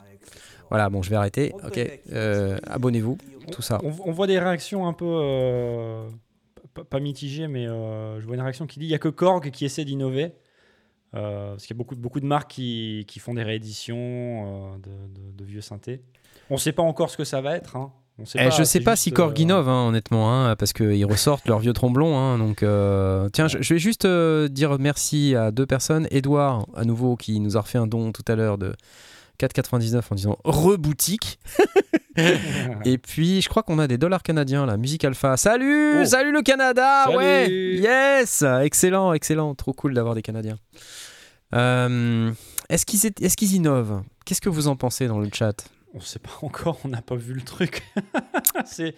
Voilà, bon, je vais arrêter. Ok, euh, abonnez-vous, tout ça. On, voit des réactions un peu. Euh, pas mitigées, mais euh, je vois une réaction qui dit il n'y a que Korg qui essaie d'innover. parce qu'il y a beaucoup, beaucoup de marques qui, qui font des rééditions de, de, vieux synthés. On ne sait pas encore ce que ça va être. Hein. On sait Eh, je sais pas si Korg euh, innove, hein, honnêtement, hein, parce qu'ils ressortent leur vieux tromblon. hein, donc, euh, tiens, je, je vais juste euh, dire merci à deux personnes. Edouard, à nouveau, qui nous a refait un don tout à l'heure de 4,99 en disant reboutique. Et puis, je crois qu'on a des dollars canadiens là. Musique Alpha. Salut, Oh. salut le Canada. Salut. Ouais, yes, excellent, excellent, trop cool d'avoir des Canadiens. Euh, est-ce qu'ils est- est-ce qu'ils innovent? Qu'est-ce que vous en pensez dans le chat? On ne sait pas encore, on n'a pas vu le truc. c'est,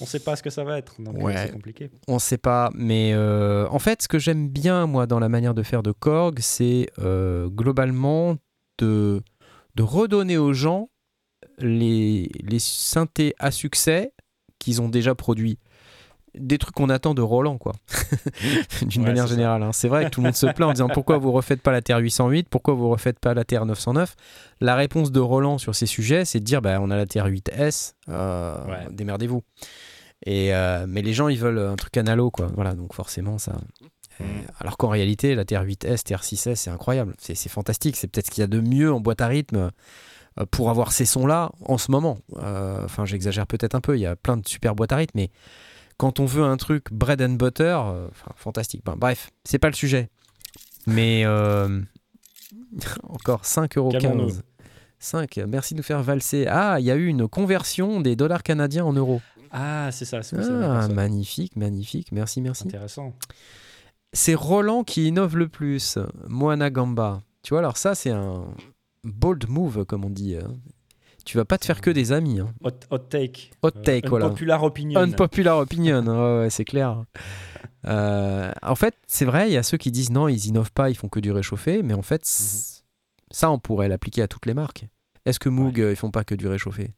on ne sait pas ce que ça va être. Donc Ouais. c'est compliqué. On ne sait pas, mais euh, en fait, ce que j'aime bien, moi, dans la manière de faire de Korg, c'est euh, globalement de, de redonner aux gens les, les synthés à succès qu'ils ont déjà produits. des trucs qu'on attend de Roland, quoi. D'une Ouais, manière générale. hein. C'est vrai que tout le monde se plaint en disant pourquoi vous refaites pas la TR 808, pourquoi vous refaites pas la TR 909. La réponse de Roland sur ces sujets, c'est de dire bah, on a la TR 8S, euh, Ouais. démerdez-vous. Et euh, mais les gens ils veulent un truc analo, quoi. Voilà, donc forcément ça. Mm. Euh, Alors qu'en réalité, la TR8S, TR6S, c'est incroyable. C'est fantastique. C'est peut-être ce qu'il y a de mieux en boîte à rythme pour avoir ces sons-là en ce moment. Euh, Enfin, j'exagère peut-être un peu. Il y a plein de super boîtes à rythme, mais quand on veut un truc bread and butter, euh, enfin, fantastique. Ben, bref, c'est pas le sujet. Mais euh, encore 5,15€. Calmons-nous. 5, merci de nous faire valser. Ah, il y a eu une conversion des dollars canadiens en euros. Ah, c'est ça. Ah, magnifique, magnifique. Merci, merci. Intéressant. C'est Roland qui innove le plus. Moana Gamba. Tu vois, alors ça, c'est un bold move, comme on dit. Hein. Tu vas pas te faire que des amis. hein. Hot, hot take. Hot take, Euh, voilà. Unpopular opinion. Unpopular opinion, ouais, ouais, c'est clair. Euh, en fait, c'est vrai, il y a ceux qui disent non, ils innovent pas, ils font que du réchauffé, mais en fait, c- ça, on pourrait l'appliquer à toutes les marques. Est-ce que Moog, euh, ils font pas que du réchauffé?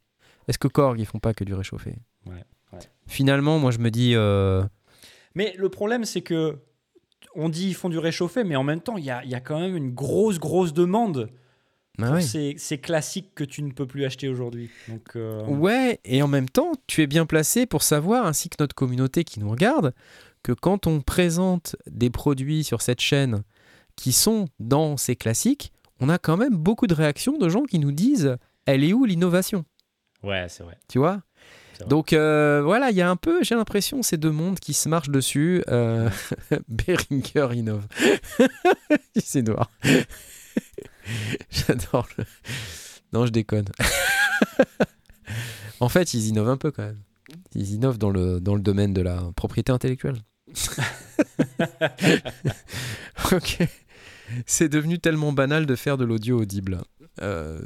Est-ce que Korg, ils font pas que du réchauffé? Ouais, ouais. Finalement, moi, je me dis, euh, Mais le problème, c'est que on dit ils font du réchauffé, mais en même temps, il y a, il y a quand même une grosse, grosse demande pour ouais. ces, ces classiques que tu ne peux plus acheter aujourd'hui. Euh, Ouais, et en même temps, tu es bien placé pour savoir, ainsi que notre communauté qui nous regarde, que quand on présente des produits sur cette chaîne qui sont dans ces classiques, on a quand même beaucoup de réactions de gens qui nous disent elle est où l'innovation? Ouais, c'est vrai. Tu vois? Donc euh, voilà, il y a un peu, j'ai l'impression, ces deux mondes qui se marchent dessus. Euh, Behringer innove. C'est noir. J'adore le. Non, je déconne. en fait, ils innovent un peu quand même. Ils innovent dans le, dans le domaine de la propriété intellectuelle. ok. C'est devenu tellement banal de faire de l'audio audible. Euh.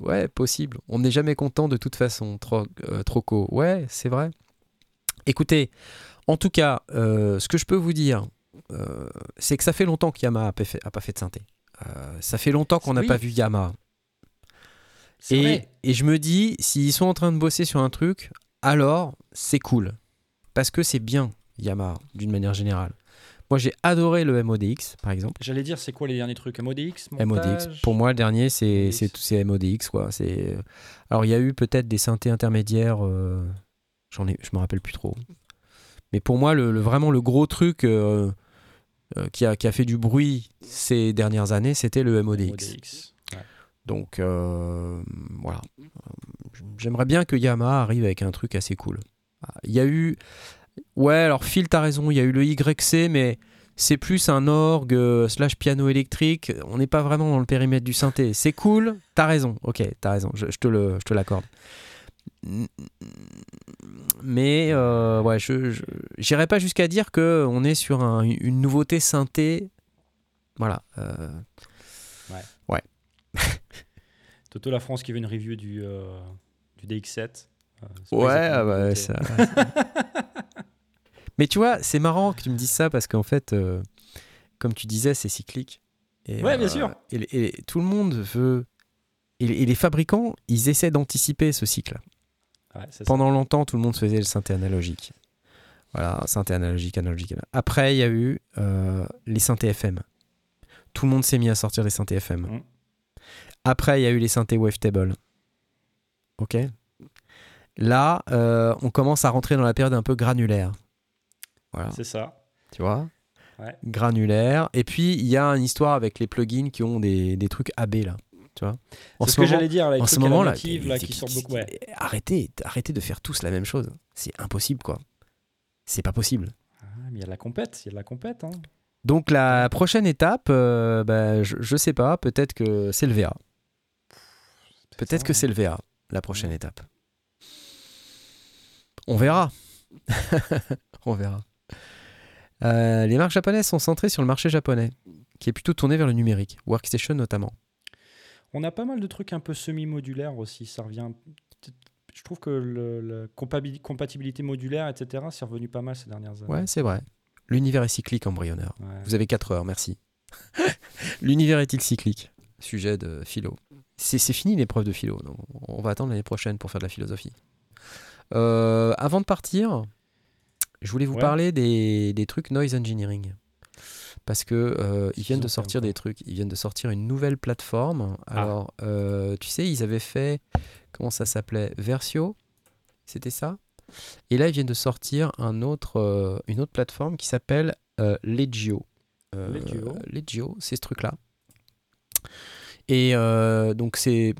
Ouais, possible. On n'est jamais content de toute façon. Tro- euh, Troco. Ouais, c'est vrai. Écoutez, en tout cas, euh, ce que je peux vous dire, euh, c'est que ça fait longtemps qu'Yamaha n'a pas fait de synthé. Euh, ça fait longtemps qu'on n'a Oui. pas vu Yamaha. C'est Et, je me dis, s'ils sont en train de bosser sur un truc, alors c'est cool. Parce que c'est bien, Yamaha, d'une manière générale. Moi, j'ai adoré le MODX, par exemple. J'allais dire, c'est quoi les derniers trucs? MODX MODX. montage? Pour moi, le dernier, c'est MODX. c'est tout- c'est MODX. Quoi. C'est- Alors, il y a eu peut-être des synthés intermédiaires. euh, J'en ai, je me rappelle plus trop. Mais pour moi, le, le- vraiment le gros truc euh, euh, qui, a, qui a fait du bruit ces dernières années, c'était le MODX. MODX. Ouais. Donc euh, voilà. J'aimerais bien que Yamaha arrive avec un truc assez cool. Il y a eu. Ouais, alors Phil, t'as raison, il y a eu le YC, mais c'est plus un orgue euh, slash piano électrique. On n'est pas vraiment dans le périmètre du synthé. C'est cool, t'as raison. Ok, t'as raison, je, je te le- je te l'accorde. Mais euh, ouais, je j'irais pas jusqu'à dire que on est sur un- une nouveauté synthé. Voilà. euh, Toto La France qui veut une review du, euh, du DX7. Euh, Ouais, ah bah, ça. Mais tu vois, c'est marrant que tu me dises ça parce qu'en fait, comme tu disais, c'est cyclique. Et, Ouais, bien sûr. Et, et tout le monde veut. Et, et les fabricants, ils essaient d'anticiper ce cycle. Ouais, c'est ça. Pendant longtemps, tout le monde faisait le synthé analogique. Voilà, synthé analogique, analogique. Après, il y a eu euh, les synthés FM. Tout le monde s'est mis à sortir des synthés FM. Mm. Après, il y a eu les synthés wavetable. Ok? Là, euh, on commence à rentrer dans la période un peu granulaire. Voilà, C'est ça. tu vois? Ouais. Granulaire. Et puis, il y a une histoire avec les plugins qui ont des, des trucs AB, là. Tu vois En C'est ce ce que moment, j'allais dire, là, les en ce moment là, qui sortent beaucoup. Ouais. arrêtez, arrêtez de faire tous la même chose. C'est impossible, quoi. C'est pas possible. Ah, mais il y a de la compète, il y a de la compète. Hein. Donc la prochaine étape, euh, bah, je, je sais pas, peut-être que c'est le VA. Peut-être que c'est le VA, la prochaine étape. On verra. On verra. Euh, les marques japonaises sont centrées sur le marché japonais, qui est plutôt tourné vers le numérique, Workstation notamment. On a pas mal de trucs un peu semi-modulaires aussi. Ça revient. Je trouve que la compatibilité modulaire, etc., c'est revenu pas mal ces dernières années. Ouais, c'est vrai. L'univers est cyclique, embryonneur. Ouais. Vous avez 4 heures, merci. L'univers est-il cyclique? Sujet de philo. C'est fini l'épreuve de philo. On va attendre l'année prochaine pour faire de la philosophie. Euh, avant de partir, je voulais vous Ouais. parler des, des trucs noise engineering. Parce que euh, ils viennent de sortir des trucs, ils viennent de sortir une nouvelle plateforme. Ah. Alors, euh, tu sais, ils avaient fait, comment ça s'appelait Versio C'était ça? Et là, ils viennent de sortir un autre, euh, une autre plateforme qui s'appelle Legio. Legio. Legio, c'est ce truc-là. Et donc c'est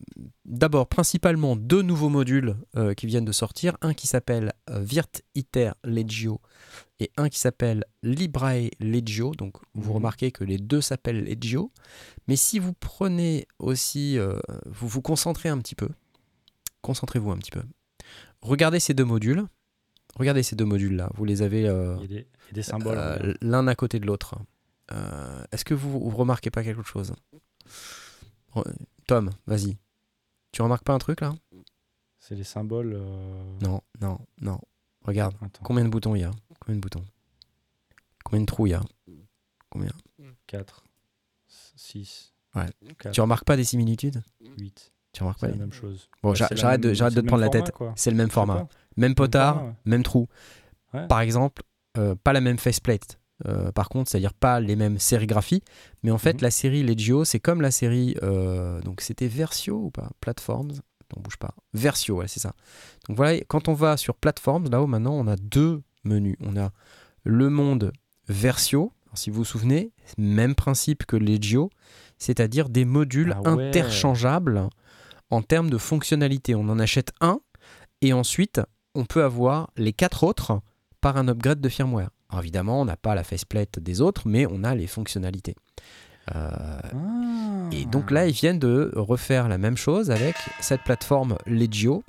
d'abord principalement deux nouveaux modules qui viennent de sortir, un qui s'appelle Virt Iter Legio et un qui s'appelle Librae Legio. Donc vous Mhm. remarquez que les deux s'appellent Legio, mais si vous prenez aussi, euh, vous vous concentrez un petit peu, concentrez-vous un petit peu. Regardez ces deux modules. Regardez ces deux modules là, vous les avez euh, Il y a des, il y a des symboles. euh, l'un à côté de l'autre. Est-ce que vous, vous remarquez pas quelque chose? Re- Tom, vas-y. Tu remarques pas un truc là? C'est les symboles. Non, non, non. Regarde, Attends, combien de boutons il y a Combien de boutons Combien de trous il y a Combien 4, 6, Ouais. 4, Tu remarques pas des similitudes 8. Tu remarques pas la même chose. Bon, la j'arrête de, j'arrête de te prendre la tête. C'est le même format. Même potard, format, ouais. même trou. Ouais. Par exemple, euh, pas la même faceplate. Euh, par contre, c'est-à-dire pas les mêmes sérigraphies, mais en fait, Mhm. la série Legio, c'est comme la série. euh, donc, c'était Versio ou pas Platforms On bouge pas. Versio, ouais, c'est ça. Donc voilà, quand on va sur Platforms, là-haut, maintenant, on a deux menus. On a le monde Versio. Si vous vous souvenez, même principe que Legio, c'est-à-dire des modules Ah ouais. interchangeables en termes de fonctionnalité. On en achète un et ensuite, on peut avoir les quatre autres par un upgrade de firmware. Alors évidemment, on n'a pas la faceplate des autres, mais on a les fonctionnalités. Euh, Ah. et donc là, ils viennent de refaire la même chose avec cette plateforme Legio.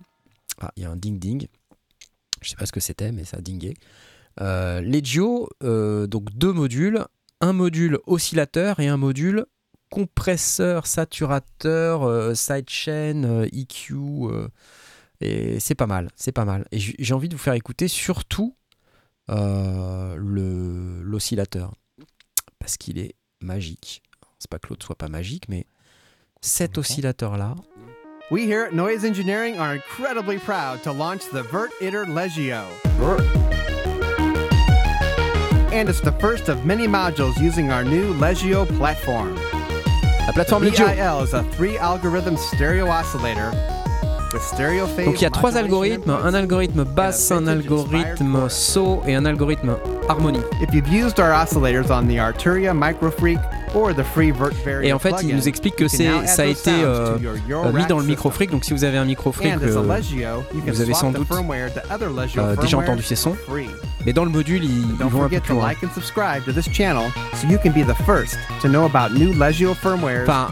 Ah, il y a un ding-ding. Je sais pas ce que c'était, mais ça a dingé. Euh, Legio, euh, donc deux modules. Un module oscillateur et un module compresseur, saturateur, euh, sidechain, EQ. euh, et c'est pas mal, c'est pas mal. Et j'ai envie de vous faire écouter surtout le- l'oscillateur. Parce qu'il est magique. C'est pas que l'autre soit pas magique, mais cet oscillateur-là, We here at Noise Engineering are incredibly proud to launch the Vert Iter Legio. And it's the first of many modules using our new Legio platform. la The plateforme Legio. VIL is a three algorithm stereo oscillator with stereo phase Donc il y a trois algorithmes, un algorithme basse, un algorithme saut et un algorithme harmonie. Et en fait, il nous explique que c'est ça a été euh, euh, mis dans le microfreak. Donc si vous avez un microfreak, euh, vous avez sans doute, euh, déjà entendu ces sons. mais dans le module, ils, ils vont un peu plus loin. Enfin,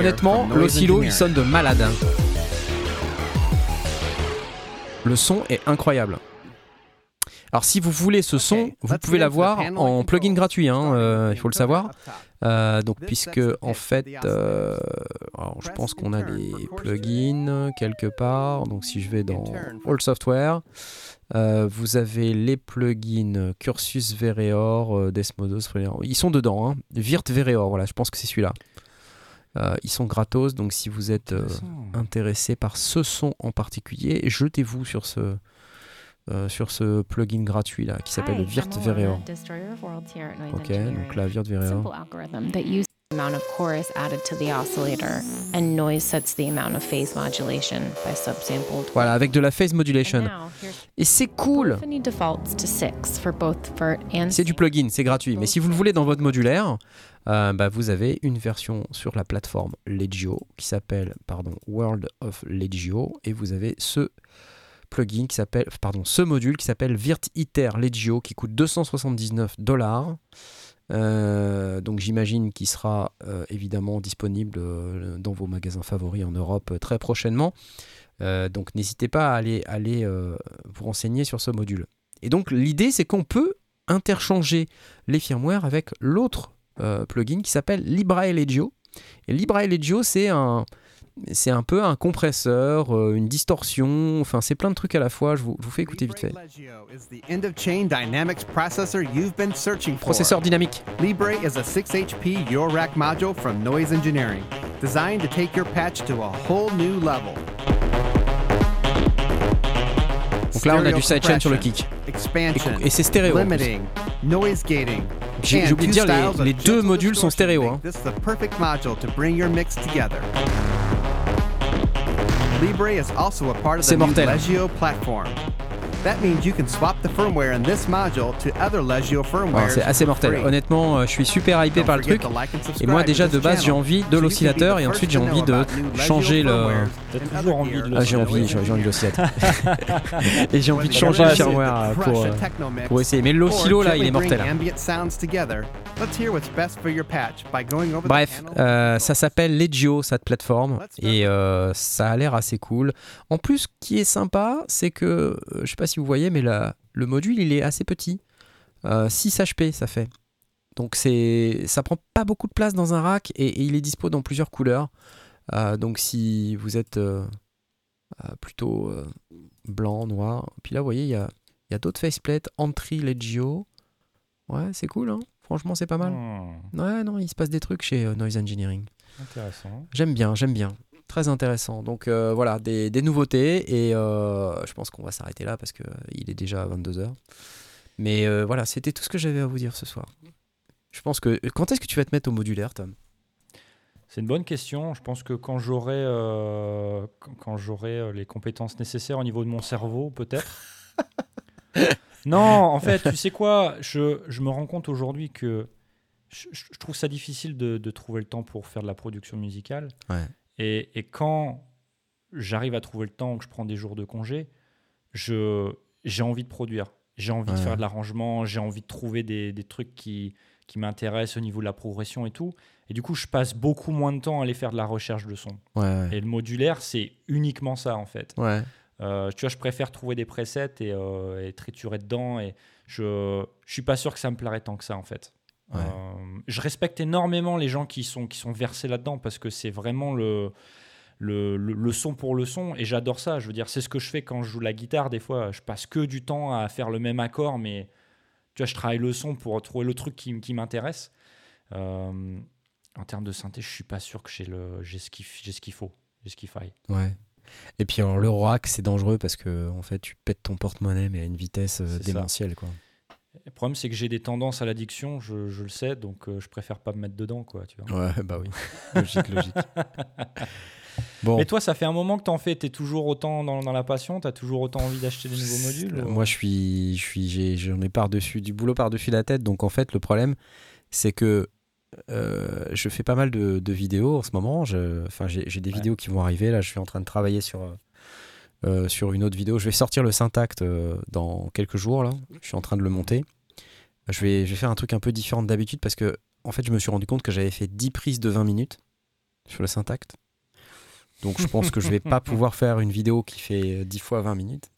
Honnêtement, l'oscillo, il sonne de malade. Le son est incroyable. Alors si vous voulez ce son, Okay, vous pouvez l'avoir en plugin gratuit, hein, euh, il faut le savoir. Euh, donc puisque en fait, euh, alors, je pense qu'on a chord plugins quelque part. Donc si je vais dans All Software, vous avez les plugins Cursus Vereor, Desmodos, ils sont dedans. Hein. Virt Vereor, voilà, je pense que c'est celui-là. Euh, ils sont gratos, donc si vous êtes euh, intéressé par ce son en particulier, jetez-vous sur ce, euh, sur ce plugin gratuit là qui s'appelle Virt Vereor. Destroyer of Worlds here at Noise Ok, donc là, Virt Vereor. Simple algorithm that uses the amount of chorus added to the oscillator, and noise sets the amount of phase modulation by subsampled. Voilà, avec de la phase modulation. Et c'est cool Polyphony defaults to 6 for both vert and C'est du plugin, c'est gratuit. Mais si vous le voulez dans votre modulaire, euh, bah, vous avez une version sur la plateforme Legio qui s'appelle pardon World of Legio et vous avez ce plugin qui s'appelle pardon ce module qui s'appelle Virt Iter Legio qui coûte 279 dollars. Euh, donc j'imagine qu'il sera euh, évidemment disponible dans vos magasins favoris en Europe très prochainement. Donc n'hésitez pas à aller, aller vous renseigner sur ce module. Et donc l'idée c'est qu'on peut interchanger les firmware avec l'autre plugin qui s'appelle Librae Legio. Et Librae Legio c'est un c'est un peu un compresseur, euh, une distorsion, enfin c'est plein de trucs à la fois, je vous, je vous fais écouter vite fait. Processeur dynamique. Libre is a 6 HP Eurorack module from Noise Engineering, designed to take your patch to a whole new level. Donc là, on a du sidechain sur le kick. Et c'est stéréo. J'ai oublié de dire, les, les deux modules sont stéréo. hein. C'est mortel. Legio platform. That means you can swap the firmware in this module to other Legio Ouais, firmware. c'est assez mortel. Honnêtement, euh, je suis super hypé par le truc. Et moi, déjà, de base, j'ai envie de l'oscillateur et ensuite, j'ai envie de changer le. T'as toujours envie de Ah, j'ai envie, j'ai envie de l'oscillateur. et j'ai envie de changer le firmware euh, pour, euh, pour essayer. Mais l'oscillo, là, il est mortel. hein. Bref, euh, ça s'appelle Legio, cette plateforme, et euh, ça a l'air assez cool. En plus, ce qui est sympa, c'est que, je sais pas si vous voyez, mais la- le module, il est assez petit. Euh, 6 HP, ça fait. Donc c'est, ça prend pas beaucoup de place dans un rack, et, et il est dispo dans plusieurs couleurs. Euh, donc si vous êtes euh, euh, plutôt euh, blanc, noir, puis là, vous voyez, il y a, il y a d'autres faceplates, Entry Legio. Ouais, c'est cool, hein Franchement, c'est pas mal. Hmm, Ouais, non, il se passe des trucs chez euh, Noise Engineering. intéressant. J'aime bien, j'aime bien. Très intéressant. Donc euh, voilà, des, des nouveautés et euh, je pense qu'on va s'arrêter là parce qu'il est déjà 22h. Mais euh, voilà, c'était tout ce que j'avais à vous dire ce soir. Je pense que... Quand est-ce que tu vas te mettre au modulaire, Tom? C'est une bonne question. Je pense que quand j'aurai euh, quand, j'aurai euh, les compétences nécessaires au niveau de mon cerveau, peut-être. non, en fait, tu sais quoi? Je, je me rends compte aujourd'hui que je trouve ça difficile de, de trouver le temps pour faire de la production musicale. Ouais. Et, et quand j'arrive à trouver le temps, que je prends des jours de congé, j'ai envie de produire. J'ai envie de faire de l'arrangement, j'ai envie de trouver des, des trucs qui, qui m'intéressent au niveau de la progression et tout. Et du coup, je passe beaucoup moins de temps à aller faire de la recherche de son. Ouais, ouais. Et le modulaire, c'est uniquement ça, en fait. Ouais. Euh, tu vois, je préfère trouver des presets et, euh, et triturer dedans. Et je je suis pas sûr que ça me plairait tant que ça, en fait. Ouais. Euh, je respecte énormément les gens qui sont, qui sont versés là-dedans parce que c'est vraiment le, le, le, le son pour le son et j'adore ça. Je veux dire, c'est ce que je fais quand je joue la guitare. Des fois, je passe que du temps à faire le même accord, mais tu vois, je travaille le son pour trouver le truc qui, qui m'intéresse. Euh, en termes de synthé, je suis pas sûr que j'ai le- j'ai ce qu'il f- j'ai ce qu'il faut, j'ai ce qu'il faille. Ouais. Et puis alors, le rack, c'est dangereux parce que en fait, tu pètes ton porte-monnaie mais à une vitesse euh, ça. démentielle. Quoi. Le problème, c'est que j'ai des tendances à l'addiction, je, je le sais, donc euh, je préfère pas me mettre dedans, quoi. Tu vois. Ouais, bah oui. logique, logique. Bon. Mais toi, ça fait un moment que t'en fais, t'es toujours autant dans, dans la passion, t'as toujours autant envie d'acheter des nouveaux modules Euh, ou- Moi, je suis, je suis, j'en ai par-dessus du boulot par-dessus la tête. Donc, en fait, le problème, c'est que euh, je fais pas mal de, de vidéos en ce moment. Je- Enfin, j'ai j'ai des Ouais. vidéos qui vont arriver. Là, je suis en train de travailler sur, euh, euh, sur une autre vidéo. Je vais sortir le Syntact euh, dans quelques jours. Là, je suis en train de le monter. Je vais, je vais faire un truc un peu différent d'habitude parce que, en fait, je me suis rendu compte que j'avais fait 10 prises de 20 minutes sur le Syntact. Donc, je pense que je vais pas pouvoir faire une vidéo qui fait 10 fois 20 minutes.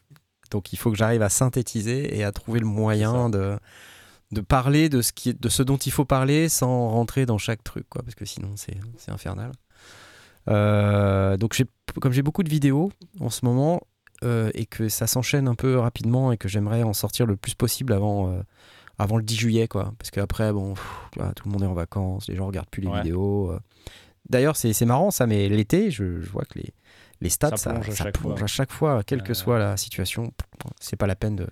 Donc il faut que j'arrive à synthétiser et à trouver le moyen de, de parler de ce, qui de ce dont il faut parler sans rentrer dans chaque truc, quoi, parce que sinon c'est c'est infernal. Euh, donc comme j'ai beaucoup de vidéos en ce moment euh, et que ça s'enchaîne un peu rapidement et que j'aimerais en sortir le plus possible avant, euh, avant le 10 juillet, quoi, parce qu'après, bon, pff, tout le monde est en vacances, les gens regardent plus les Ouais. vidéos. D'ailleurs, c'est marrant ça, mais l'été, je, je vois que les, les stats, Ça ça, plonge à ça chaque plonge à chaque fois, quelle que soit la situation. C'est pas la peine de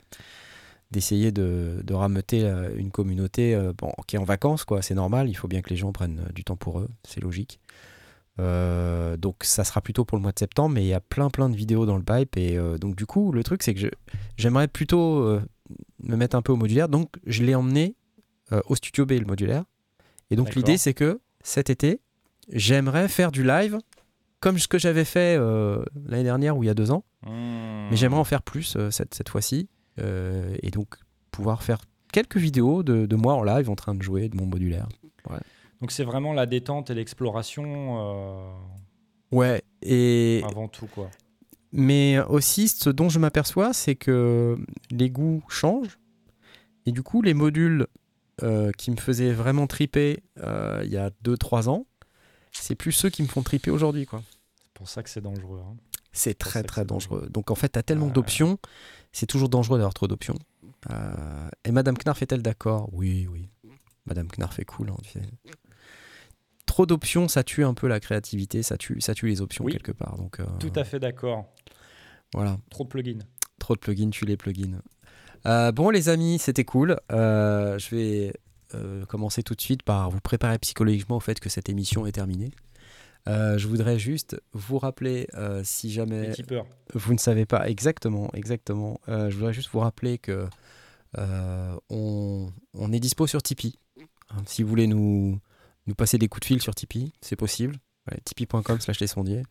d'essayer de, de rameuter une communauté bon, qui est en vacances, quoi. C'est normal, il faut bien que les gens prennent du temps pour eux, c'est logique. Euh, donc ça sera plutôt pour le mois de septembre, mais il y a plein plein de vidéos dans le pipe et euh, donc du coup le truc c'est que j'aimerais plutôt euh, me mettre un peu au modulaire, donc je l'ai emmené euh, au studio B le modulaire. Et donc l'idée c'est que cet été j'aimerais faire du live comme ce que j'avais fait euh, l'année dernière ou il y a deux ans, Hmm. mais j'aimerais en faire plus euh, cette, cette fois-ci. Euh, et donc pouvoir faire quelques vidéos de, de moi en live en train de jouer de mon modulaire. Donc c'est vraiment la détente et l'exploration euh, Ouais, et avant tout, quoi. mais aussi ce dont je m'aperçois, c'est que les goûts changent et du coup les modules euh, qui me faisaient vraiment triper euh, il y a 2-3 ans, c'est plus ceux qui me font triper aujourd'hui quoi. C'est pour ça que c'est dangereux. hein. C'est très très dangereux. Donc en fait, t'as tellement Ouais. d'options, c'est toujours dangereux d'avoir trop d'options. Euh, et Madame Knarf est-elle d'accord? Oui, oui. Madame Knarf est cool. hein, tu. Trop d'options, ça tue un peu la créativité, ça tue, ça tue les options Oui. quelque part. Donc euh, Tout à fait d'accord. voilà. Trop de plugins. Trop de plugins, tu les plugins. Euh, bon, les amis, c'était cool. Euh, je vais commencer tout de suite par vous préparer psychologiquement au fait que cette émission est terminée. Euh, je voudrais juste vous rappeler, euh, si jamais vous ne savez pas exactement, exactement, euh, je voudrais juste vous rappeler que on, on est dispo sur Tipeee. Hein, si vous voulez nous, nous passer des coups de fil sur Tipeee, c'est possible. Tipeee.com slash les sondiers.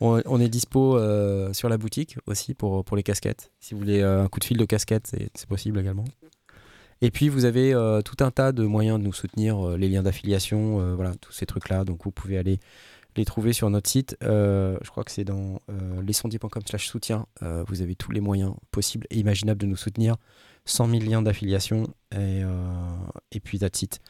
On, est dispo euh, sur la boutique aussi pour, pour les casquettes. Si vous voulez euh, un coup de fil de casquette, c'est possible également. Et puis vous avez euh, tout un tas de moyens de nous soutenir, les liens d'affiliation, voilà, tous ces trucs-là. Donc vous pouvez aller les trouver sur notre site. Je crois que c'est dans lesondiers.com slash soutien. Vous avez tous les moyens possibles et imaginables de nous soutenir. 100 000 liens d'affiliation et, et puis that's it.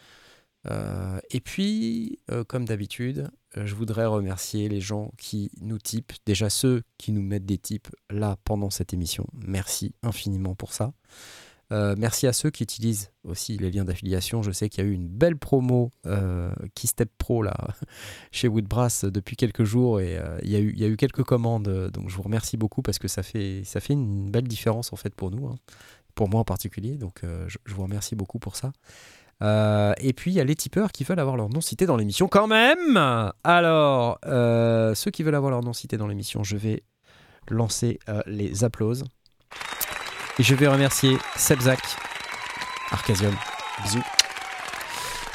Euh, et puis, euh, comme d'habitude, euh, je voudrais remercier les gens qui nous typent. Déjà ceux qui nous mettent des tips là pendant cette émission. Merci infiniment pour ça. Merci à ceux qui utilisent aussi les liens d'affiliation. Je sais qu'il y a eu une belle promo euh, Keystep Pro là, chez Woodbrass depuis quelques jours et il, y a eu, quelques commandes. Donc je vous remercie beaucoup parce que ça fait, ça fait une belle différence en fait pour nous, hein, pour moi en particulier. Donc je vous remercie beaucoup pour ça. Euh, et puis il y a les tipeurs qui veulent avoir leur nom cité dans l'émission quand même. Alors, euh, ceux qui veulent avoir leur nom cité dans l'émission, je vais lancer euh, les applauses. Et je vais remercier Sebzak, Arcasium, bisous.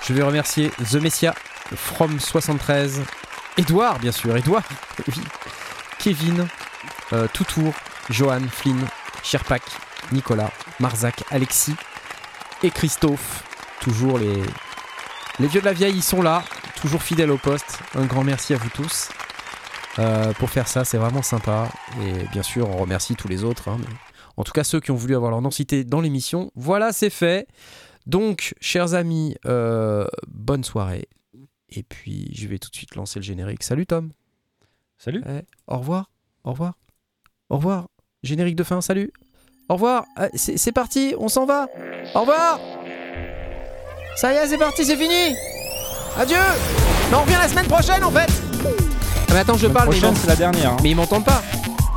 Je vais remercier The Messia, From73, Edouard, bien sûr, Edouard. Kevin, Toutour, Johan, Flynn, Sherpak, Nicolas, Marzac, Alexis et Christophe. Toujours les, les vieux de la vieille, ils sont là, toujours fidèles au poste. Un grand merci à vous tous. Euh, pour faire ça, c'est vraiment sympa. Et bien sûr, on remercie tous les autres. hein, mais en tout cas, ceux qui ont voulu avoir leur nom cité dans l'émission. Voilà, c'est fait. Donc, chers amis, euh, bonne soirée. Et puis, je vais tout de suite lancer le générique. Salut Tom. Salut. Eh, au revoir. Au revoir. Au revoir. Générique de fin, salut. Au revoir. C'est c'est parti, on s'en va. Au revoir. Ça y est, c'est parti, c'est fini. Adieu. Mais on revient la semaine prochaine en fait. Ah, mais attends, je parle, mais ils c'est la dernière. hein. mais ils m'entendent pas.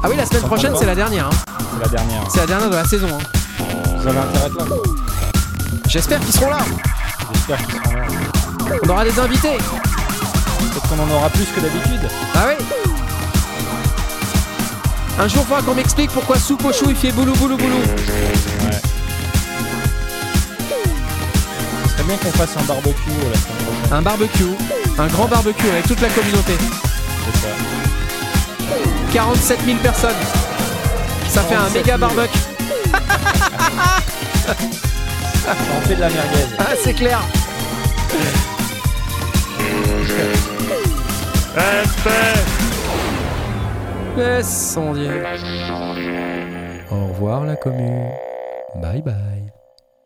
Ah oui, la semaine prochaine, c'est la dernière. hein. C'est la dernière. C'est la dernière de la saison. hein. Vous avez intérêt là. J'espère qu'ils seront là. J'espère qu'ils seront là. On aura des invités. Peut-être qu'on en aura plus que d'habitude. Ah oui Un jour, il faudra qu'on m'explique pourquoi Soupe au chou il fait boulou boulou boulou. Serait bien qu'on fasse un barbecue euh, la semaine prochaine. Un barbecue, un grand barbecue avec toute la communauté. C'est ça. 47 000 personnes. Ça fait un 47 méga 000. barbecue. On fait de la merguez. Ah, c'est clair. Respect. son Dieu. Au revoir la commune. Bye bye.